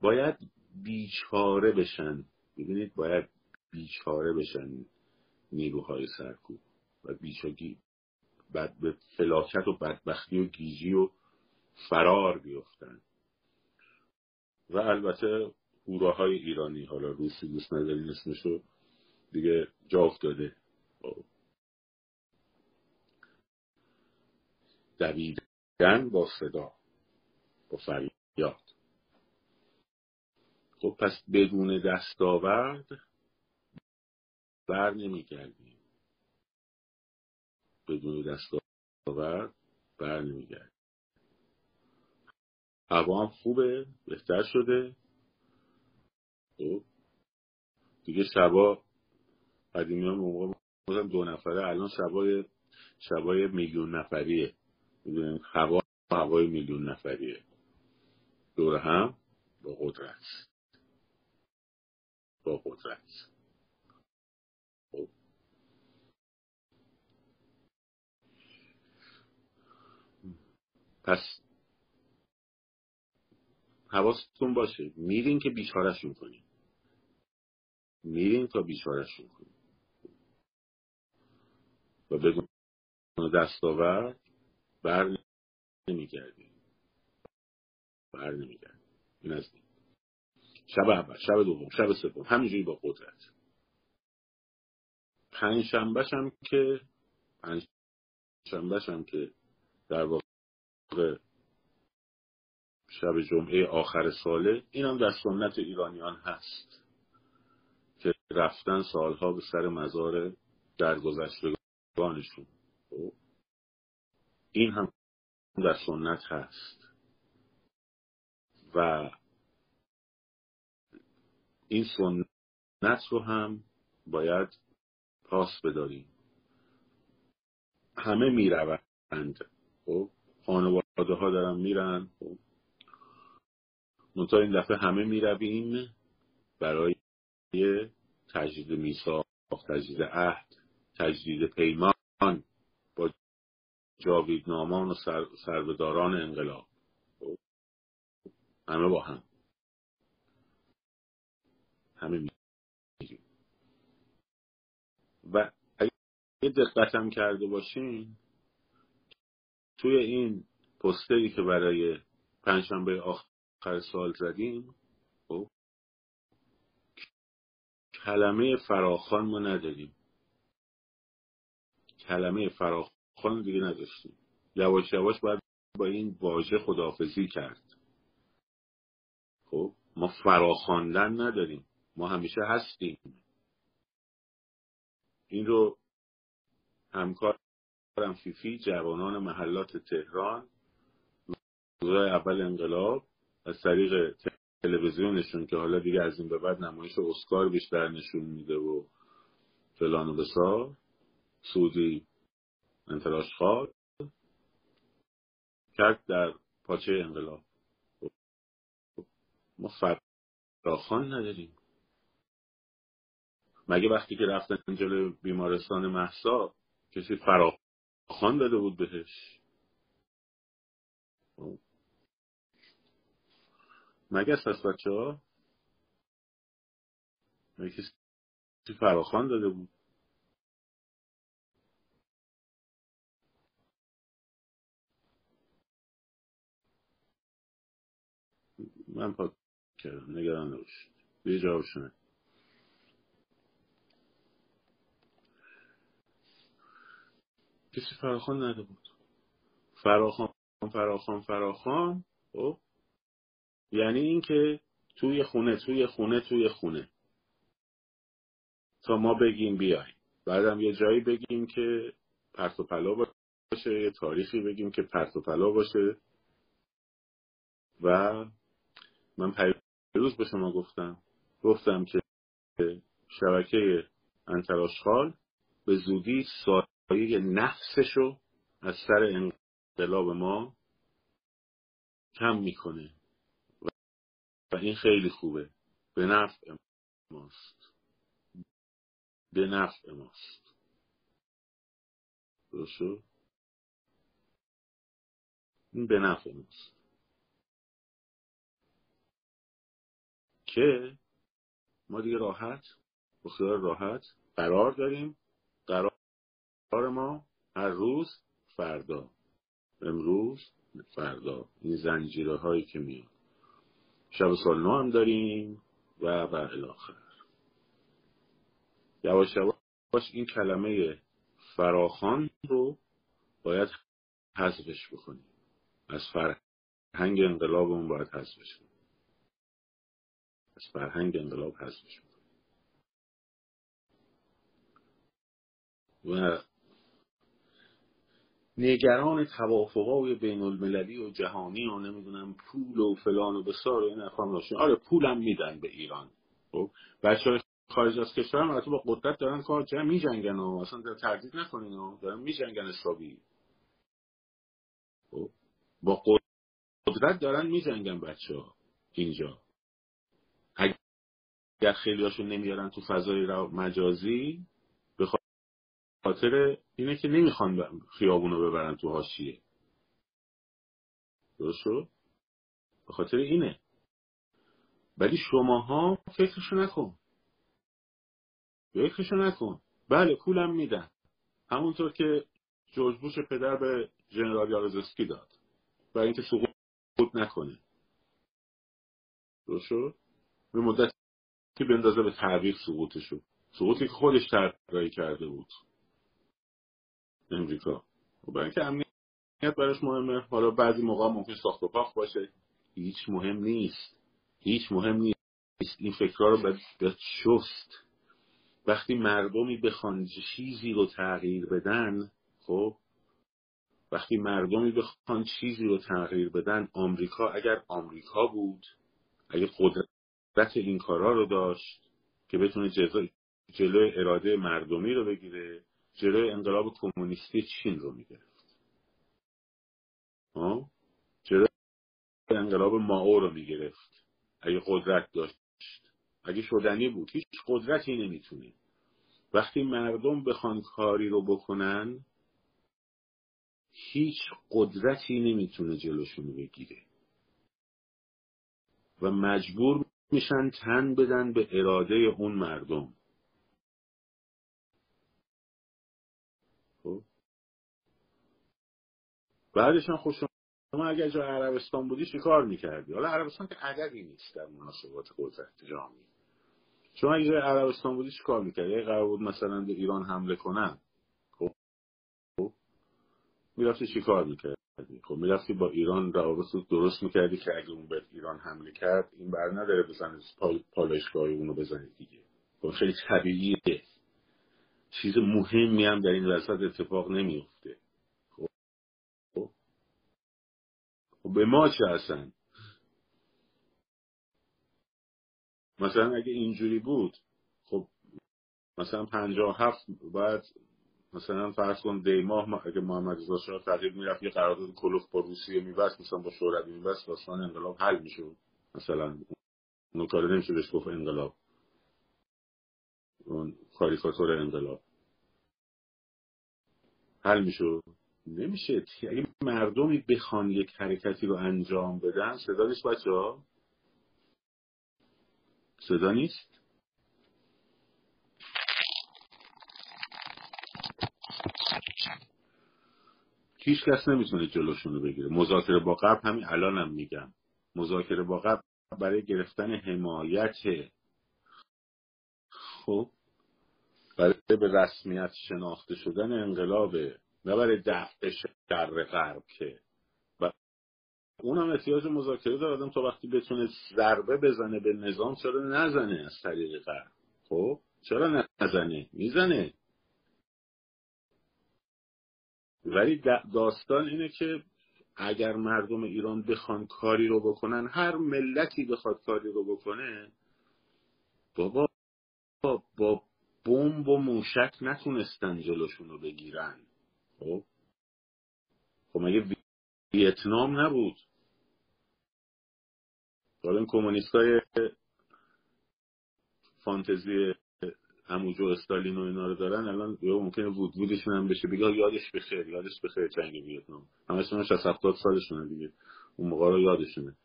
باید بیچاره بشن. ببینید باید بیچاره بشن نیروهای سرکوب و بیچاگی بعد به فلاکت و بدبختی و گیجی و فرار بیفتن. و البته هوراهای ایرانی حالا روسی دوست ندارین اسمشو دیگه جا افتاده. دویدن با صدا با فریاد. خب پس بدون دستاورد بر نمیگردیم. بدون دستاورد بر نمیگردیم. هوا هم خوبه بهتر شده. خب. دیگه شبا قدیمی هم موقع دو نفره الان شبای شبای میلیون نفریه. هوا هوای میلیون نفریه. دور هم با قدرت. با قدرت. خب. پس حواستون باشه. میرین که بیچارشون کنیم میرین تا بیچارشون کنیم و بدون دستاورد بر نمیگردیم بر نمیگردیم این از این. شب اول شب دوم شب سوم همینجوری با قدرت. پنج شنبهش هم که پنج شنبهش که در واقع شب جمعه آخر ساله این هم در سنت ایرانیان هست که رفتن سالها به سر مزار درگذشتگانشون؟ این هم در سنت هست. و این سنت رو هم باید پاس بداریم. همه می‌روند. خب خانواده ها دارن میرن. خب منتها این دفعه همه می‌رویم برای تجدید میثاق تجدید عهد تجدید پیمان با جاویدنامان و سر، سربداران انقلاب. همه با هم همه میریم و اگه دقتم کرده باشین توی این پستری که برای پنجشنبه آخر سال زدیم. خب. کلمه فراخان ما نداریم کلمه فراخان دیگه نداشتیم. یواش یواش باید با این واژه خداحافظی کرد. خب. ما فراخواندن نداریم. ما همیشه هستیم. این رو همکارم فیفی جوانان محلات تهران روزای اول انقلاب از طریق تلویزیونشون که حالا دیگه از این به بعد نمایش اسکار بیشتر نشون میده و فلان و بسار سودی انتراش خواد کرد در پاچه انقلاب. ما فراخان نداریم. مگه وقتی که رفتن جلو بیمارستان محسا کسی فراخان داده بود بهش؟ مگه هست بچه ها کسی فراخان داده بود؟ من پاک کردم نگران نباشید. یه جوابشونه. کسی فراخان نده بود. فراخان فراخان فراخان خب. یعنی اینکه توی خونه توی خونه توی خونه. تا ما بگیم بیای. بعدم یه جایی بگیم که پرت و پلا باشه یه تاریخی بگیم که پرت و پلا باشه. و من پیروز به شما گفتم. گفتم که شبکه انتراشخال به زودی سایه نفسشو از سر انقلاب ما کم می‌کنه. و این خیلی خوبه. به نفع ماست. به نفع ماست. درست این به نفع ماست. که ما دیگه راحت بخیار راحت قرار داریم. قرار ما هر روز فردا. امروز فردا. این زنجیره هایی که میاد. شب سال نو هم داریم و و الاخر. یواش یواش این کلمه فراخان رو باید حذفش بکنیم. از فرهنگ انقلابمون باید حذفش کنیم. از فرهنگ انقلاب حذفش کنیم و نگران توافقای بین المللی و جهانی و نمی‌دونم پول و فلان و بسار و این داشتن آره پولم میدن به ایران. خب بچه های خارج از کشور هم با قدرت دارن کار جمع میجنگن و اصلا در تردید نکنین و دارن میجنگن حسابی. خب با قدرت دارن میجنگن بچه ها اینجا. اگر خیلی هاشون نمیارن تو فضای مجازی خاطر اینه که نمی‌خوان خیابونو ببرن تو حاشیه. درست به خاطر اینه. ولی شماها فکرشو نکن. فکرشو نکن. بله پولم میدن. همونطور که جورج بوش پدر به جنرال یارزسکی داد. برای اینکه سقوط نکنه. درست شد؟ به مدت که بندازه به تعویق سقوطشو. سقوطی که خودش طراحی کرده بود. امریکا. و برای اینکه امنیت براش مهمه. حالا بعضی موقع ممکن ساخت و پاخت باشه. هیچ مهم نیست. هیچ مهم نیست. این فکرها رو باید شست وقتی مردمی بخوان چیزی رو تغییر بدن خب وقتی مردمی بخوان چیزی رو تغییر بدن آمریکا اگر آمریکا بود اگر قدرت این کارا رو داشت که بتونه جلوی اراده مردمی رو بگیره جلوی انقلاب کمونیستی چین رو می‌گرفت. چرا انقلاب ماو رو می‌گرفت. اگه قدرت داشت. اگه شدنی بود. هیچ قدرتی نمی‌تونه. وقتی مردم بخوان کاری رو بکنن هیچ قدرتی نمی‌تونه جلوشون بگیره. و مجبور میشن تن بدن به اراده اون مردم. بعدش هم خوش شما اگر جای عربستان بودی چی کار می‌کردی؟ حالا عربستان که عددی نیست در مناسبات قدرت جامعی شما اگر جای عربستان بودی چی کار می‌کردی؟ اگه قرار بود مثلا به ایران حمله کنن خب؟ خب می‌رفتی چی کار می‌کردی؟ خب می‌رفتی با ایران روابط درست می‌کردی که اگه اون به ایران حمله کرد این بر نداره بزنه پالایشگاهی اونو بزنه دیگه. خب خیلی طبیعیه. چیز مهمی هم در این وسط اتفاق نمیفته خب خب به ما چه هستن؟ مثلا اگه اینجوری بود خب مثلا پنجاه هفت باید مثلا فرض کن دی ماه اگه محمد رضا شاه تغییر می‌رفت یه قرارداد کلوف با روسیه میبست مثلا با شوروی میبست داستان انقلاب حل می‌شد. مثلا اون کار بهش گفت انقلاب. اون کاریکاتور انقلاب. حل می‌شد. نمیشه. اگه مردمی بخوان یک حرکتی رو انجام بدن صدا نیست بچه ها صدا نیست؟ هیچ کس نمی‌تونه جلوشون رو بگیره. مذاکره با غرب همین الانم هم میگم. مذاکره با غرب برای گرفتن حمایت. خب برای به رسمیت شناخته شدن انقلابه نه برای دفع شر غرب که. اون هم احتیاج مذاکره داره. آدم تا وقتی بتونه ضربه بزنه به نظام چرا نزنه از طریق غرب؟ خب چرا نزنه؟ می‌زنه. ولی داستان اینه که اگر مردم ایران بخوان کاری رو بکنن هر ملتی بخواد کاری رو بکنه بابا با بمب و موشک نتونستن جلوشون رو بگیرن. خب؟ خب مگه ویتنام نبود؟ حالا این کمونیست های فانتزی همونجا استالین و اینا رو دارن الان یا ممکنه وود وودشون هم بشه. بگه یادش بخیر یادش بخیر جنگ ویتنام. همشون 60 70 سالشونه دیگه. اون موقع رو یادشونه.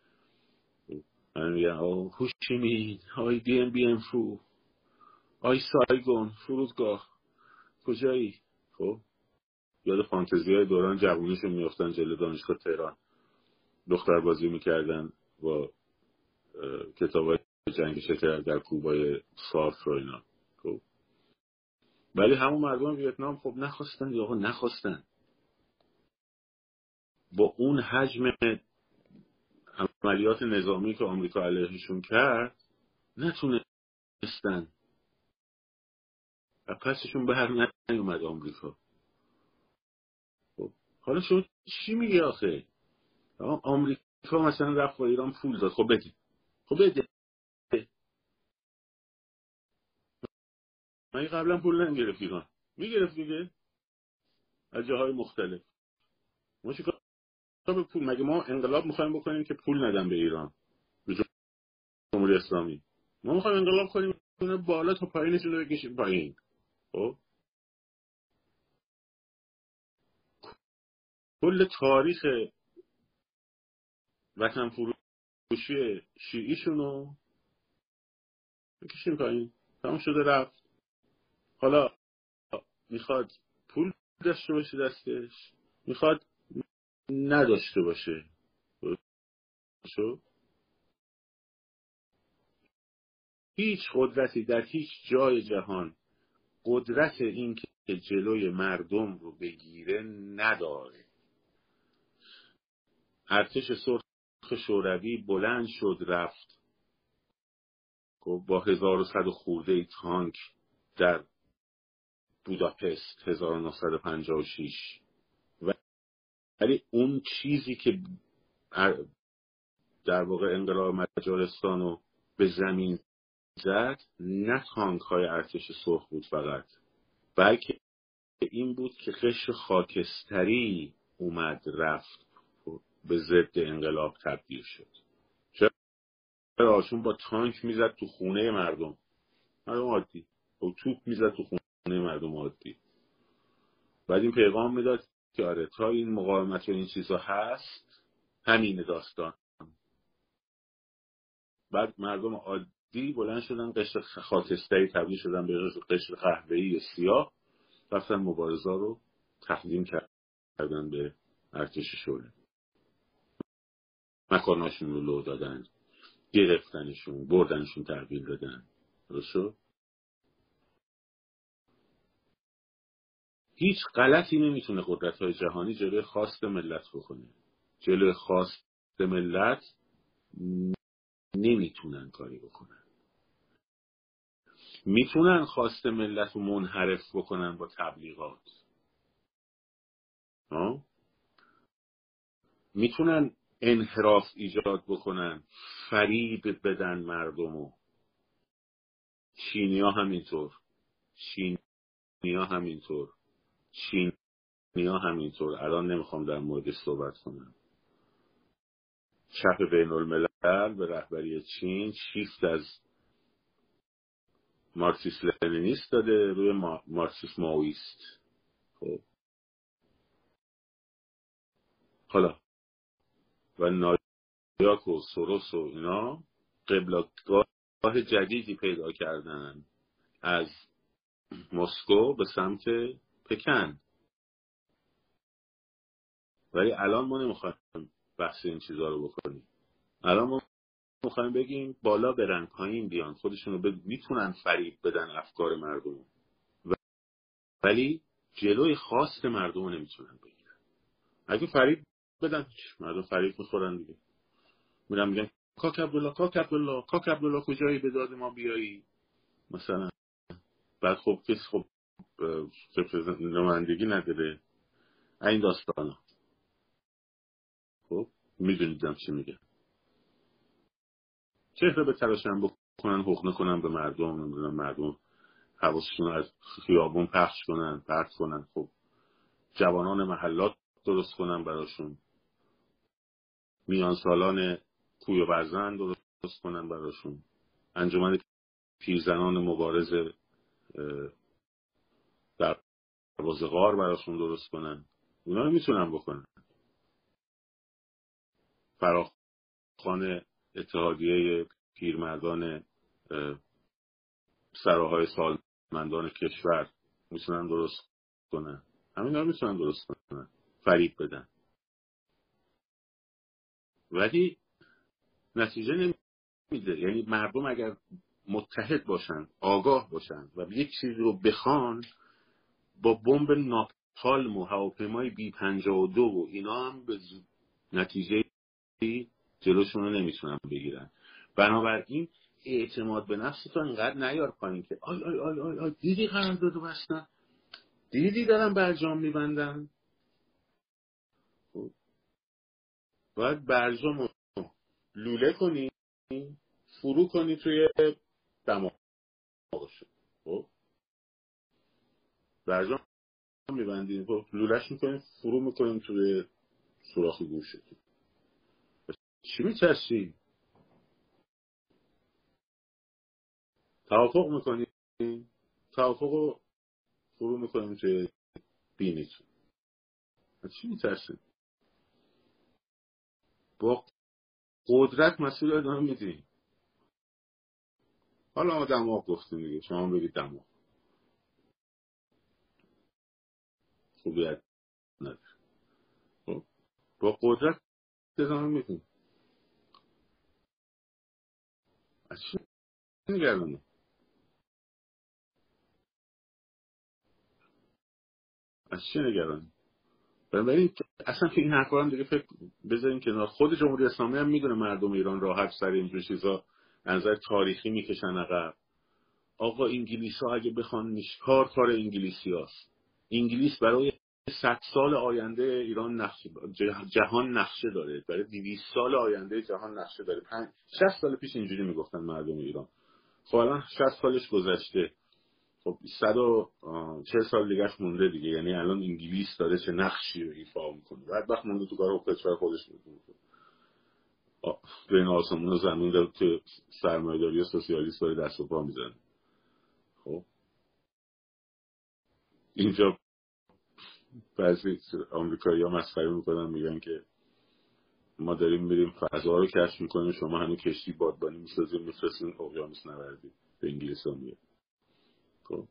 من میگن آه هوشیمین آی دی ام بی ام فو آی سایگون فرودگاه. کجایی؟ خب؟ یاد فانتزی های دوران جوانیشون میفتن جلو دانشگاه تهران. دختر بازی می‌کردن با کتاب های جنگ شکر در کوبای سارت رو اینا. خب. ولی همون مردم ویتنام خب نخواستن یا نخواستن. با اون حجم عملیات نظامی که آمریکا علیهشون کرد نتونستن. و پسشون بر نیومد آمریکا. حالا شما چی میگه آخه؟ آمریکا مثلا رفت با ایران پول داد. خب بده. خب بده. من قبلا پول نمی‌گرفت ایران. می‌گرفت دیگه؟ از جاهای مختلف. ما چیکار به پول؟ مگه ما انقلاب می‌خوایم بکنیم که پول ندن به ایران؟ به جمهوری اسلامی. ما می‌خوایم انقلاب کنیم بالا تا پایینشون رو بکشیم پایین. خب؟ کل تاریخ وطن فروشی شیعیشون رو بکشیم پایین. تمام شده رفت. حالا می‌خواد پول داشته باشه دستش. می‌خواد نداشته باشه. شو هیچ قدرتی در هیچ جای جهان قدرت این که جلوی مردم رو بگیره نداره. ارتش سرخ شوروی بلند شد رفت. خب با 1100 خورده ای تانک در بوداپست 1956 ولی اون چیزی که در واقع انقلاب مجارستان رو به زمین زد نه تانک های ارتش سرخ بود فقط بلکه این بود که قشر خاکستری اومد رفت. به ضد انقلاب تبدیل شد. چرا چون با تانک می‌زد تو خونه مردم؟ مردم عادی با توپ می‌زد تو خونه مردم عادی بعد این پیغام می‌داد که آره تا این مقاومت و این چیزا هست همین داستان. بعد مردم عادی بلند شدن قشر خاکستری تبدیل شدن به قشر قهوه‌ای سیاه رفتن مبارزا رو تقدیم کردن به ارتش شوره مکاناشون رو لو دادن گرفتنشون بردنشون تحویل دادن. درست هیچ غلطی نمی‌تونه قدرت های جهانی جلوی خواست ملت بکنه. جلوی خواست ملت نمی‌تونن کاری بکنن. می‌تونن خواست ملت رو منحرف بکنن با تبلیغات. می‌تونن انحراف ایجاد بکنن. فریب بدن مردمو. چینیا همینطور. چینیا همینطور. چینیا همینطور. الان نمی‌خوام در مورد صحبت کنم. چپ بین الملل به رهبری چین شیفت از مارکسیس لنینیست داده روی مارکسیس ماویست. خب. حالا و نایاک و سروس و اینا قبلگاه جدیدی پیدا کردن از مسکو به سمت پکن. ولی الان ما نمی‌خوایم بحث این چیزها رو بکنیم. الان ما می‌خوایم بگیم بالا برن پایین بیان خودشون رو می‌تونن فریب بدن افکار مردم ولی جلوی خواست مردم رو نمی‌تونن بگیرن. اگه فریب بدن. مردم فریب می‌خورن دیگه. میرن میگن کاک عبدالله کاک عبدالله کاک عبدالله کجایی به داد ما بیایی؟ مثلا. بعد خب کسی خب نمایندگی نداره. این داستان خب میدونیدم چی میگه. چهره به تلاشن بکنن حقنه کنن به مردم نمی‌دونم مردم حواسشون از خیابون پخش کنن پرت کنن. خب جوانان محلات درست کنن براشون. میان سالان کوی و برزن درست کنن براشون. انجمن پیرزنان مبارز در غار براشون درست کنن. اونا رو می‌تونن بکنن. فراخان اتحادیه پیرمردان سراهای سالمندان کشور می‌تونن درست کنن. همین رو می‌تونن درست کنن. فریب بدن. ولی نتیجه نمیده. یعنی مردم اگر متحد باشن آگاه باشن و یک چیزی رو بخوان با بمب ناپالم و هواپیمای بی پنجاه و و اینا هم به نتیجه جلوشون رو نمی‌تونن بگیرن. بنابراین اعتماد به نفس تو انقدر نیار پایین که آی آی آی آی, آی دیدی قرارداد بستن دیدی دارن برجام میبندن؟ باید برجام رو لوله کنی فرو کنی توی دماغشون خب؟ برجام میبندیم. خب لولش می‌کنیم فرو می‌کنیم توی سوراخ گوشتون چی میترسی توافق می‌کنیم توافق رو فرو می‌کنیم توی بینیتون. چی میترسیم با قدرت مسئول ادامه میدیم حالا ما دماغ گفتیم دیگه شما بگید دماغ. خوبیت نداره. خب با قدرت ادامه میدیم. از چی نگردونه از چی نگرانی بنابراین اصلا که این حرفا هم دیگه فکر بذاریم کنار. خود جمهوری اسلامی هم می‌دونه مردم ایران راحت سر اینجور چیزا نظر تاریخی می‌کشن عقب. آقا انگلیس ها اگه بخوان کار کار انگلیسی هاست. انگلیس برای صد سال آینده ایران نقشه جهان نقشه داره. برای 200 سال آینده جهان نقشه داره. 60 سال پیش اینجوری می‌گفتن مردم ایران. خب الان 60 سالش گذشته. خب صد و چه سال دیگهش مونده دیگه. یعنی الان انگلیس داره چه نقشی رو ایفا می‌کنه. بعد وقت مونده تو کار کشور خودش می‌کنه؟ بین آسمون و زمین داره که سرمایه‌داری سوسیالیست داره دست و پا می‌زنه. خب؟ اینجا بعضی آمریکایی ها مسخره می‌کنن میگن که ما داریم میریم فضا رو کشف می‌کنیم شما هنوز کشتی بادبانی می‌سازیم میفرستین اقیانوس نوردی. به انگلیس ها میگه خب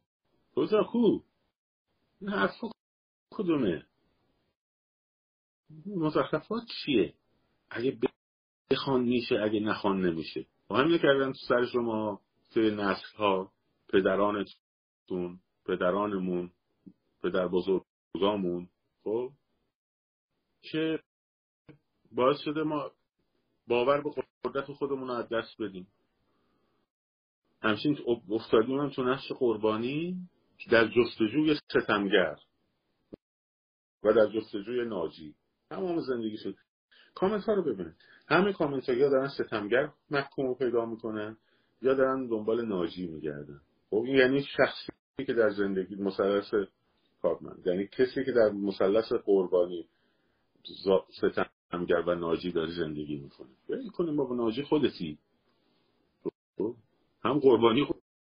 کجا کو این حرف کدومه؟ مزخرفات چیه؟ اگه بخوان میشه اگه نخوان نمیشه. و همینه کردن تو سر شما توی نسل ها پدرانتون پدرانمون پدر بزرگامون خب که باعث شده ما باور به قدرت خودمون رو از دست بدیم. همچنین افتادیم هم تو نفس قربانی در جستجوی ستمگر و در جستجوی ناجی. تمام زندگی شد. کامنت ها رو ببینید. همه کامنت ها یا دارن ستمگر محکوم رو پیدا می‌کنن یا دارن دنبال ناجی میگردن. خب این یعنی شخصی که در زندگی مثلث کارمند. یعنی کسی که در مثلث قربانی ستمگر و ناجی داری زندگی می‌کنه. ببین کنیم با ناجی خودتی. خب؟ هم قربانی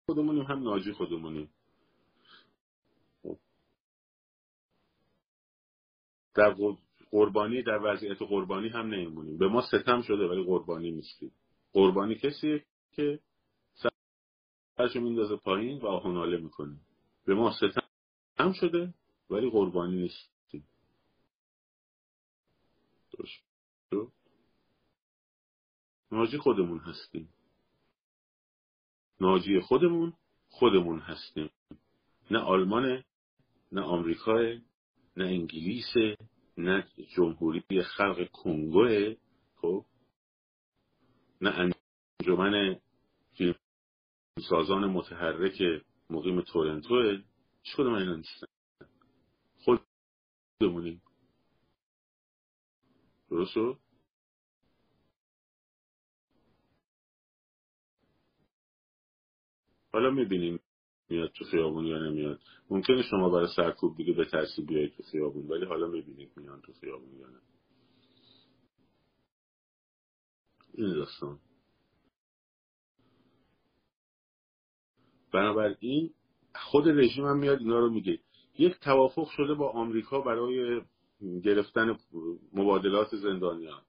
خودمونیم هم ناجی خودمونیم. خب. در قربانی در وضعیت قربانی هم نمیمونیم. به ما ستم شده ولی قربانی نیستیم. قربانی کسی که سرشو میندازه پایین و آهناله می‌کنه. به ما ستم شده ولی قربانی نیستیم. ناجی خودمون هستیم. ناجی خودمون خودمون هستیم. نه آلمان نه آمریکا نه انگلیس نه جمهوری خلق کنگو خب؟ نه انجمن فیلم سازان متحرک مقیم تورنتو. چه کدوم اینا نیستن خودمونیم. درست حالا می‌بینیم میاد تو خیابون یا نمیاد. ممکنه شما برای سرکوب دیگه به ترسی بیایید تو خیابون ولی حالا می‌بینید میان تو خیابون یا نه. این داستان. بنابراین خود رژیم هم میاد اینا رو میگه. یک توافق شده با آمریکا برای گرفتن مبادلات زندانیان.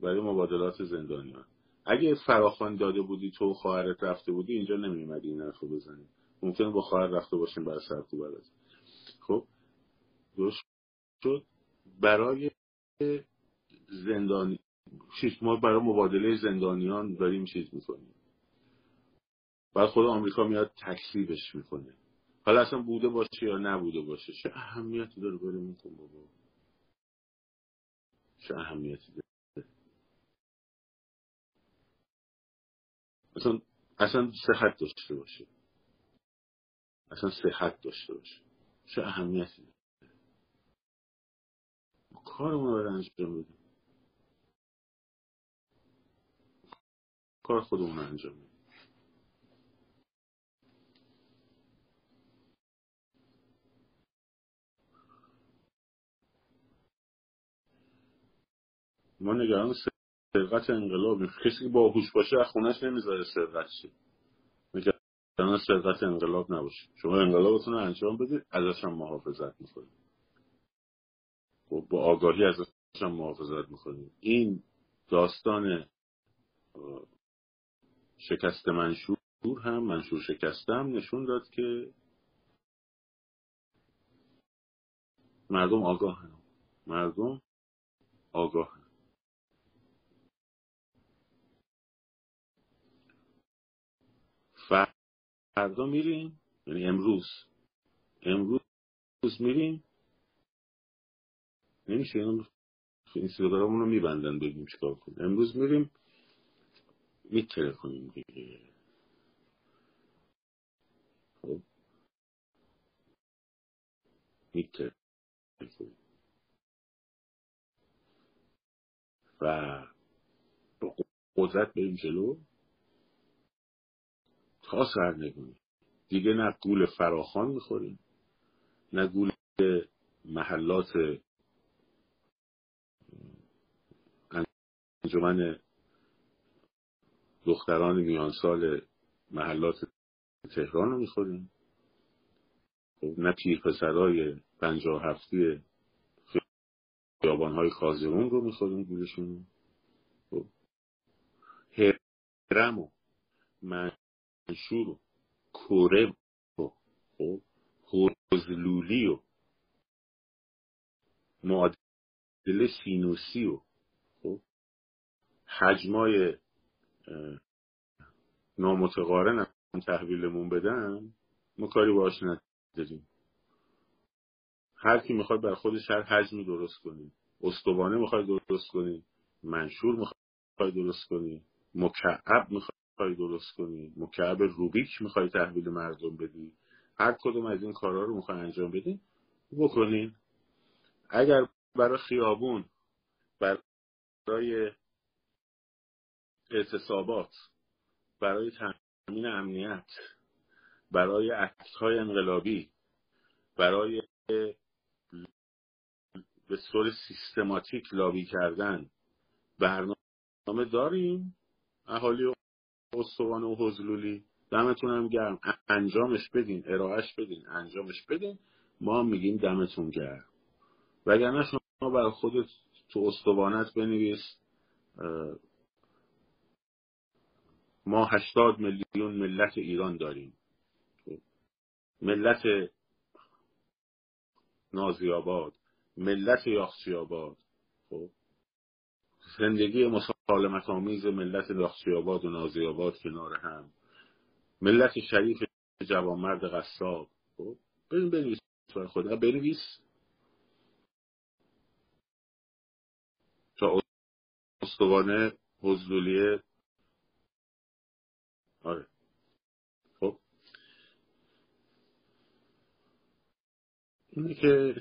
برای مبادلات زندانیان. اگه فراخوان داده بودی تو خواهرت رفته بودی اینجا نمیمدی این حرفو بزنی. ممکن با خواهر رفته باشیم برای سرکوب خب درست شد. برای زندانی چیز ما برای مبادله زندانیان داریم چیز می‌کنیم. بعد خود آمریکا میاد تکسیبش می‌کنه. حالا اصلا بوده باشه یا نبوده باشه چه اهمیتی داره؟ بریم میکن بابا. چه اهمیتی داره؟ اصلا اصلا صحت داشته باشه. اصلا صحت داشته باشه. چه اهمیتی داره؟ کارمون رو انجام بدیم. کار خودمون انجام بدیم. ما نگران سرقت انقلاب. کسی که باهوش باشه از خونش نمی‌ذاره سرقت شه. نگران سرقت انقلاب نباشه. شما انقلابتون رو انجام بدید ازش هم محافظت می‌کنید. خب با آگاهی ازش هم محافظت می‌کنید. این داستان شکست منشور هم منشور شکستم نشون داد که مردم آگاه هم. مردم آگاه فردا میریم؟ یعنی امروز. امروز میریم؟ نمیشه این سیگارمون رو میبندن بگیم چیکار کنیم. امروز میریم میتره کنیم دیگه. خب. میتره و با قدرت بریم جلو. تا سرنگونی دیگه نه گول فراخان می‌خوریم نه گول محلات انجمن دختران میانسال محلات تهران رو می‌خوریم خب نه پیر پسرای پنجاه هفتی خیابان های خازرون رو می‌خوریم گولشون. خب هرم و منشور و کوره و خب حوزلولی و معادل سینوسی و خب حجمای نامتقارن هم تحویلمون بدن ما کاری باش نداریم. هر کی می‌خواد بر خودش هر حجمی درست کنی استوانه می‌خوای درست کنی منشور می‌خوای درست کنی مکعب می‌خوای درست کنی. مکعب روبیک می‌خوای تحویل مردم بدی. هر کدوم از این کارها رو می‌خوای انجام بدی بکنین اگر برای خیابون برای اعتصابات برای تامین امنیت برای های انقلابی برای به طور سیستماتیک لابی کردن برنامه داریم. اهالی استوان و حضلولی. دمتون هم گرم. انجامش بدین ارائهش بدین انجامش بدین. ما میگیم دمتون گرم. وگرنه شما بر خودت تو استوانت بنویس ما هشتاد میلیون ملت ایران داریم. ملت نازی آباد ملت یاخچی آباد خب. زندگی مسالمت آمیز ملت یاخچی آباد و نازی آباد کنار هم. ملت شریف جوانمرد قصاب. خب بریم بنویس خدا بنویس. تا استوانه حضولیه آره. خب. اینه که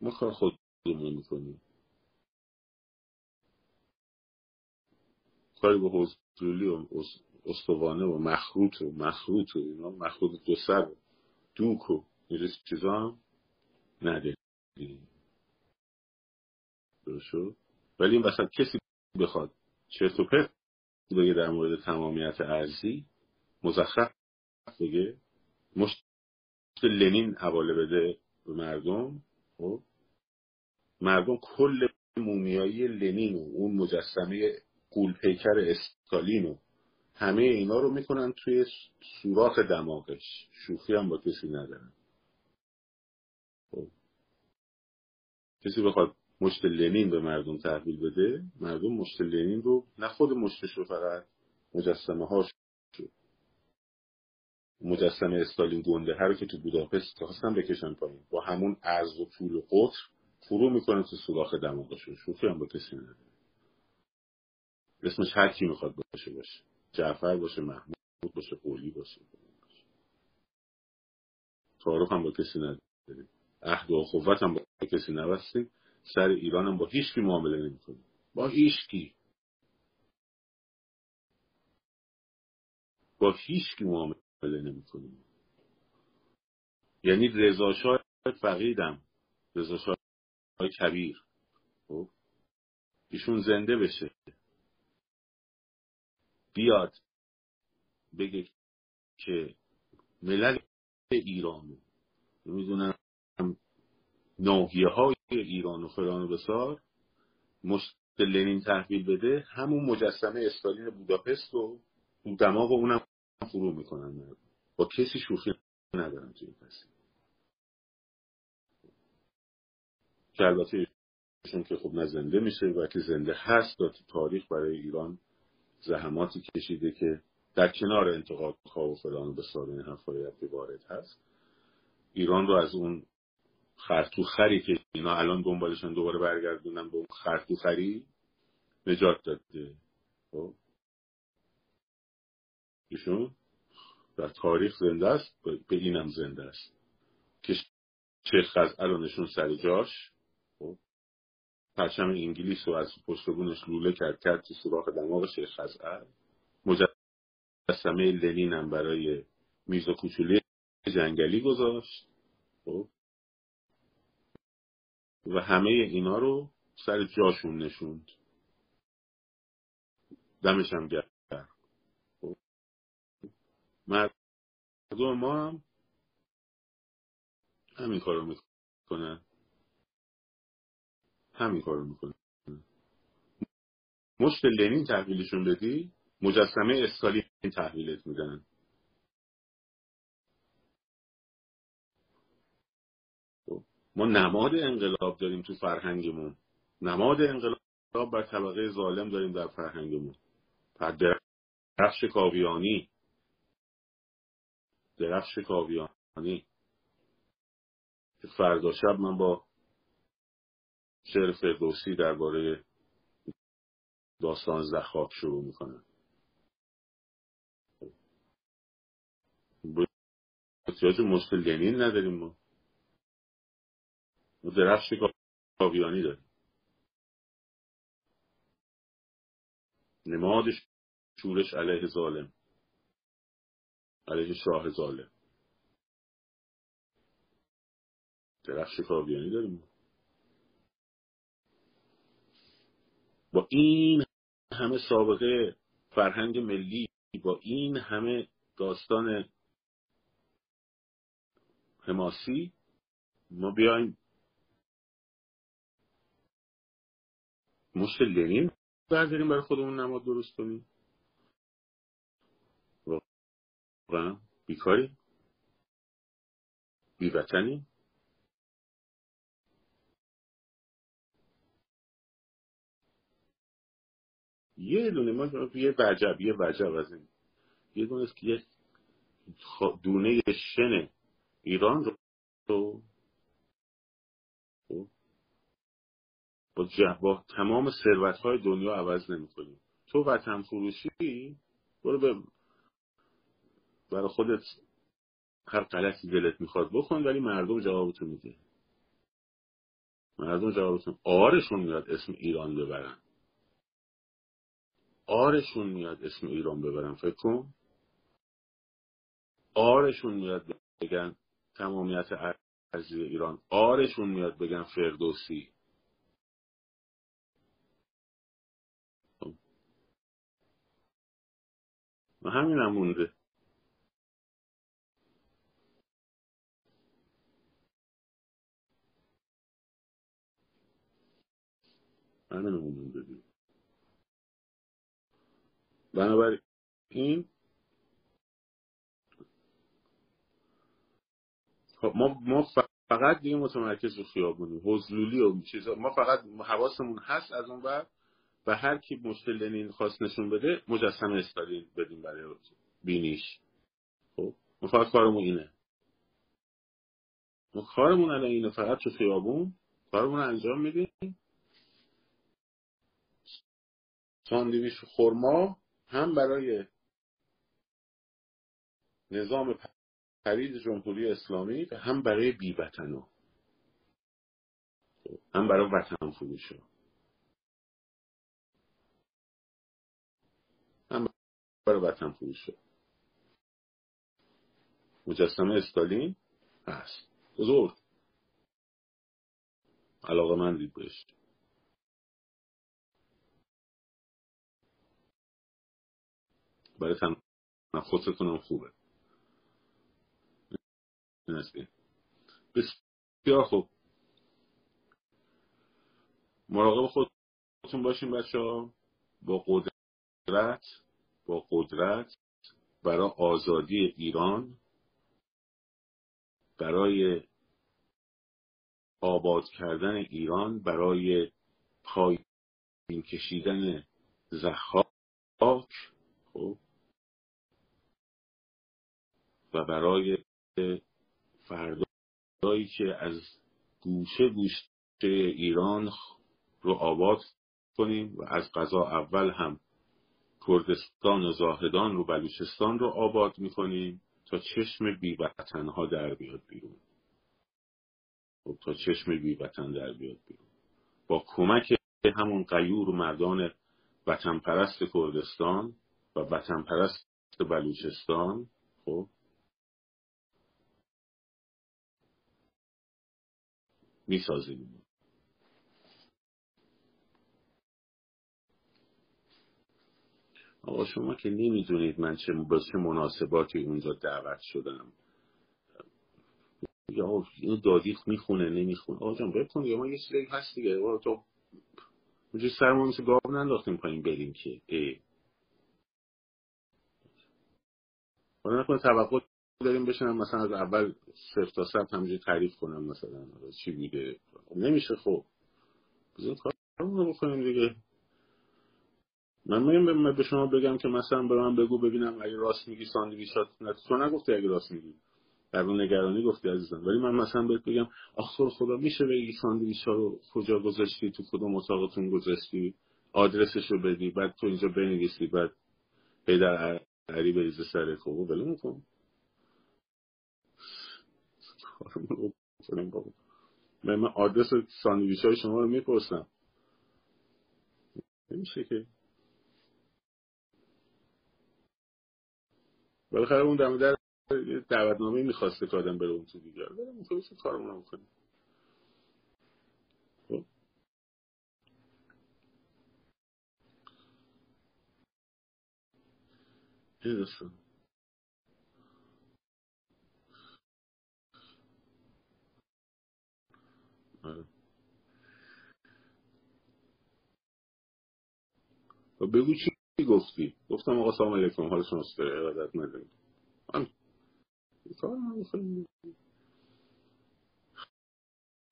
ما کار خودمون می‌کنیم. کاری به حضولی و استوانه و مخروط و مخروط و اینا مخروط دو سر دوک و این چیزا هم نداریم شد؟ ولی این وسط کسی بخواد چرت و پرت بگه در مورد تمامیت ارزی مزخرف بگه مشت لنین حواله بده به مردم خب؟ مردم کل مومیایی لنین و اون مجسمه قولپیکر استالین و همه اینا رو می‌کنن توی سوراخ دماغش. شوخی هم با کسی ندارن. خب. کسی بخواد مشت لنین به مردم تحویل بده مردم مشت لنین رو نه خود مشتش رو فقط مجسمه هاش مجسمه استالین گنده هر که تو بوداپست خواستن بکشن پایین. با همون عرض و طول و قطر فرو می‌کنه تو سوراخ دماغشون شوخی هم با کسی نداره. اسمش هر کی می‌خواد باشه باشه. جعفر باشه محمود باشه قولی باشه. تعارف هم با کسی نداریم عهد و اخوت هم با کسی نبستیم سر ایران هم با هیچ کی معامله نمی‌کنیم با هیچ کی با هیچ کی معامله نمی‌کنیم یعنی رضا فقیدم. رضا کبیر. خب؟ ایشون زنده بشه. بیاد بگه که ملل ایران نمی‌دونم ناحیه های ایران و فلان و بسار مشت لنین تحویل بده همون مجسمه استالین بوداپست رو دماغ اونم فرو می‌کنن. با کسی شوخی ندارن توی کسی که البته که خب نه زنده میشه و که زنده هست و تاریخ برای ایران زحماتی کشیده که در کنار انتقاد و فلان و بسار حرفای وارد هست. ایران رو از اون خرطوخری که اینا الان دنبالشون دوباره برگردونن به اون خرطوخری نجات داده. خب؟ ایشون در تاریخ زنده است به اینم زنده است. که خزعه رو نشون سر جاش خب؟ پرچم انگلیس رو از پشتگونش لوله کرد کرد تو سراخ دماغ شیخ خزعه. مجسمه لنین هم برای میز کوچولی جنگلی گذاشت. خب. و همه اینا رو سر جاشون نشوند. دمش هم گرد خب. مردم ما هم همین کارو می‌کنن. همین کارو می‌کنن مشت لنین تحویلشون بدی مجسمه اسکالین تحویلت میدن. خب، ما نماد انقلاب داریم تو فرهنگمون. نماد انقلاب بر طبقه ظالم داریم در فرهنگمون. درخش کاویانی. درخش کاویانی. فردا شب من با شعر فردوسی درباره داستان زخاک شروع می‌کنم احتیاج مشکل لنین نداریم ما. ما درخش کاویانی داریم. نماد شورش علیه ظالم. علیه شاه ظالم. درخش کاویانی داریم با این همه سابقه فرهنگ ملی با این همه داستان حماسی ما بیایم مشت لنین برداریم برای خودمون نماد درست کنیم. واقعا بیکاری. بیوطنی. یه دونه ما یه وجب یه وجب از این. یه دونه که یه دونه شن ایران رو خب، با, با تمام ثروت های دنیا عوض نمی کنیم تو وطن فروشی برو به برای خودت هر غلطی دلت می‌خواد بکن ولی مردم جوابتو میده. مردم جوابتون آرشون میاد اسم ایران ببرن. آرشون میاد اسم ایران ببرن فکر کن. آرشون میاد بگن تمامیت ارزی ایران. آرشون میاد بگن فردوسی. خب. و همین هم مونده. همین هم مونده. بنابراین خب ما ما فقط دیگه متمرکز رو خیابونی حضلولی و چیزا. ما فقط حواسمون هست از اون بعد و هر کی مشکل لنین خواست نشون بده مجسمه استالین بدیم برای بینیش. خب ما فقط کارمون اینه. ما کارمون الان اینه فقط تو خیابون کارمون انجام میدیم. ساندویچ خورما هم برای نظام پرید جمهوری اسلامی و هم برای بیوطنا هم برای وطن فروشا هم برای وطن فروشا مجسمه استالین؟ هست. بزرگ. علاقه من دید بهش. برای تنفستون خوبه. بسیار خوب. مراقب خودتون باشین بچه ها. با قدرت با قدرت برای آزادی ایران برای آباد کردن ایران برای پایین کشیدن زخاک خب و برای فردایی که از گوشه گوشه ایران رو آباد کنیم و از غذا اول هم کردستان و زاهدان رو بلوچستان رو آباد می‌کنیم تا چشم بیوطن ها در بیاد بیرون. خب تا چشم بیوطن در بیاد بیرون. با کمک همون قیور مردان وطن پرست کردستان و وطن پرست بلوچستان خب می‌سازیم. آقا شما که نمی‌دونید من چه با چه مناسباتی اونجا دعوت شدم. یا اینو دادی می‌خونه نمی‌خونه. آقا جان بکن یا ما یه چیزی هست دیگه. آقا تو اونجا سرمون مثل گاو ننداختیم پایین بریم که. ای. حالا نکنه توقع داریم بشنم مثلا از اول صفر تا صفر همینجوری تعریف کنم مثلا چی بوده نمیشه خب. بزن کارمون رو بکنیم دیگه. من میگم به شما بگم که مثلا به من بگو ببینم اگه راست میگی ساندویچات تو نگفتی اگه راست میگی. در نگرانی گفتی عزیزم. ولی من مثلا بهت بگم آخر خدا میشه بگی ساندویچ ها رو کجا گذاشتی؟ تو کدوم اتاقتون گذاشتی؟ آدرسش رو بدی بعد تو اینجا بنویسی بعد در عری بریزه سر خب ولو میکن من آدرس ساندویچ های شما رو می‌پرسم. نمیشه که. بالاخره اون دم در دعوتنامه می‌خواسته که آدم بره اون تو دیگه. برم تو کارمون رو کنیم خب. این آره. بگو چی گفتی؟ گفتم آقا سلام علیکم حال شما سپر ارادت نداریم.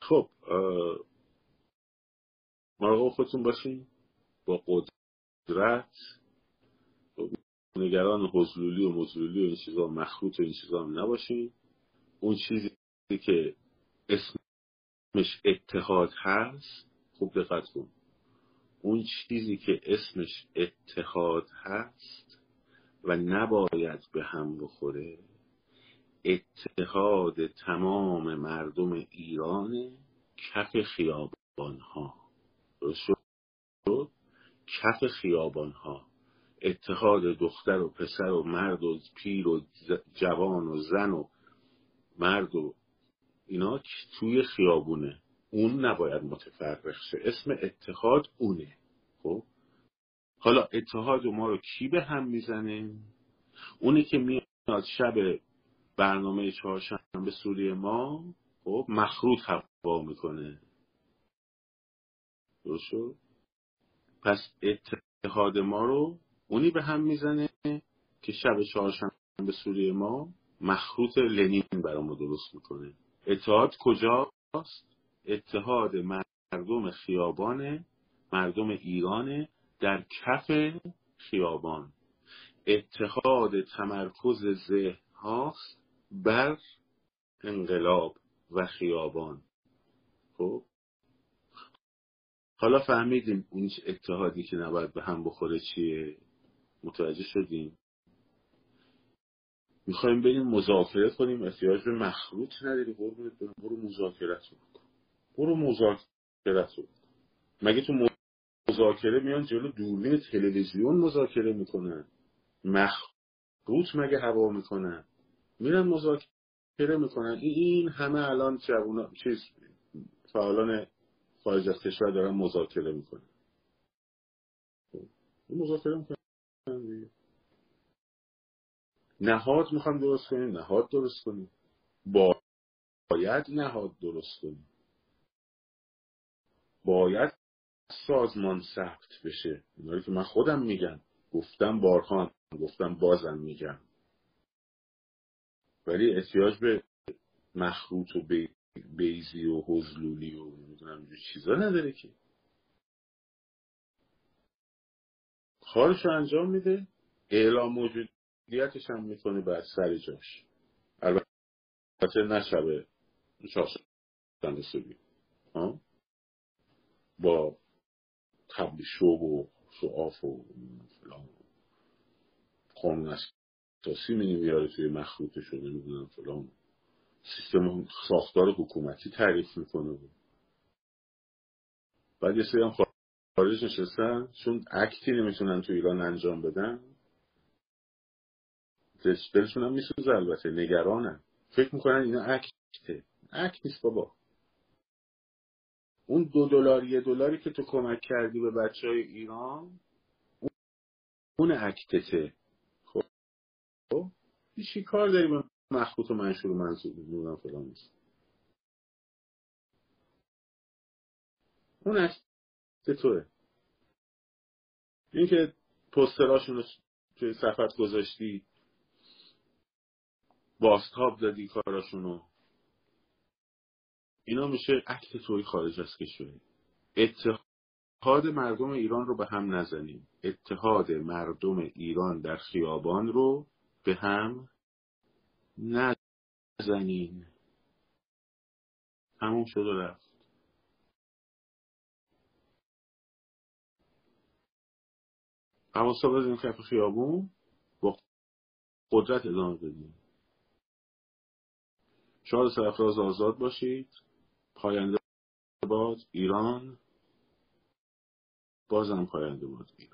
خب مراقب خودتون باشین. با قدرت نگران حضلولی و مزلولی و این چیزا مخروط و این چیزا هم نباشین. اون چیزی که اسمش اتحاد هست خوب دقت کن. اون چیزی که اسمش اتحاد هست و نباید به هم بخوره اتحاد تمام مردم ایران کف خیابان ها شد؟ کف خیابان ها اتحاد دختر و پسر و مرد و پیر و جوان و زن و مرد و اینا توی خیابونه. اون نباید متفرق شه. اسم اتحاد اونه. خب؟ حالا اتحاد ما رو کی به هم می‌زنه؟ اونی که میاد شب برنامه چهارشنبه سوری ما خب مخروط هوا می‌کنه. درست پس اتحاد ما رو اونی به هم می‌زنه که شب چهارشنبه سوری ما مخروط لنین برامو درست می‌کنه. اتحاد کجاست؟ اتحاد مردم خیابان مردم ایران در کف خیابان. اتحاد تمرکز ذهن بر انقلاب و خیابان. خب؟ حالا فهمیدیم اون اتحادی که نباید به هم بخوره چیه. متوجه شدیم؟ می‌خوایم بریم مذاکره کنیم احتیاج به مخروط نداری قربونت برو برو مذاکرت بکن. برو مذاکرت رو مگه تو مذاکره میان جلو دوربین تلویزیون مذاکره می‌کنن؟ مخروط مگه هوا می‌کنن میرن مذاکره می‌کنن. این همه الان جوونا چیز فعالان خارج از کشور دارن مذاکره می‌کنن. خب، مذاکره می‌کنن نهاد می‌خوام درست کنیم نهاد درست کنیم. باید نهاد درست کنیم. باید سازمان ثبت بشه. اینایی که من خودم میگم. گفتم بارها گفتم بازم میگم. ولی احتیاج به مخروط و بیزی و حزلولی و نمی‌دونم چیزا نداره که. کارشو انجام میده. اعلام موجودیتش هم می‌کنه بعد سر جاش. البته نشبه چهارشنبه صبحی. با تبلی شو و شعاف و فلان. قانون اساسی می میاره توی مخروطش رو نمی‌دونم فلان. سیستم ساختار حکومتی تعریف می‌کنه. بعد یه سری هم خارج نشستن چون اکتی نمی‌تونن تو ایران انجام بدن. دلشون هم میسوزه البته نگرانن. فکر می‌کنن اینا اکته اکت نیست بابا. اون دو دلار یه دلاری که تو کمک کردی به بچه های ایران اون اکتته خب؟ چی کار داری؟ به مخبوط و منشور و منصوب نورم فلان نیست. اون اکت توه. این که پستراشون رو توی صفت گذاشتی باستاب دادی کاراشونو. اینا میشه عکس توی خارج از کشوری اتحاد مردم ایران رو به هم نزنیم. اتحاد مردم ایران در خیابان رو به هم نزنین تموم شد و رفت. حواسا بزنین کف خیابون با قدرت ادامه بدین شاد سرفراز آزاد باشید. پاینده باد ایران. بازم پاینده باد. ایران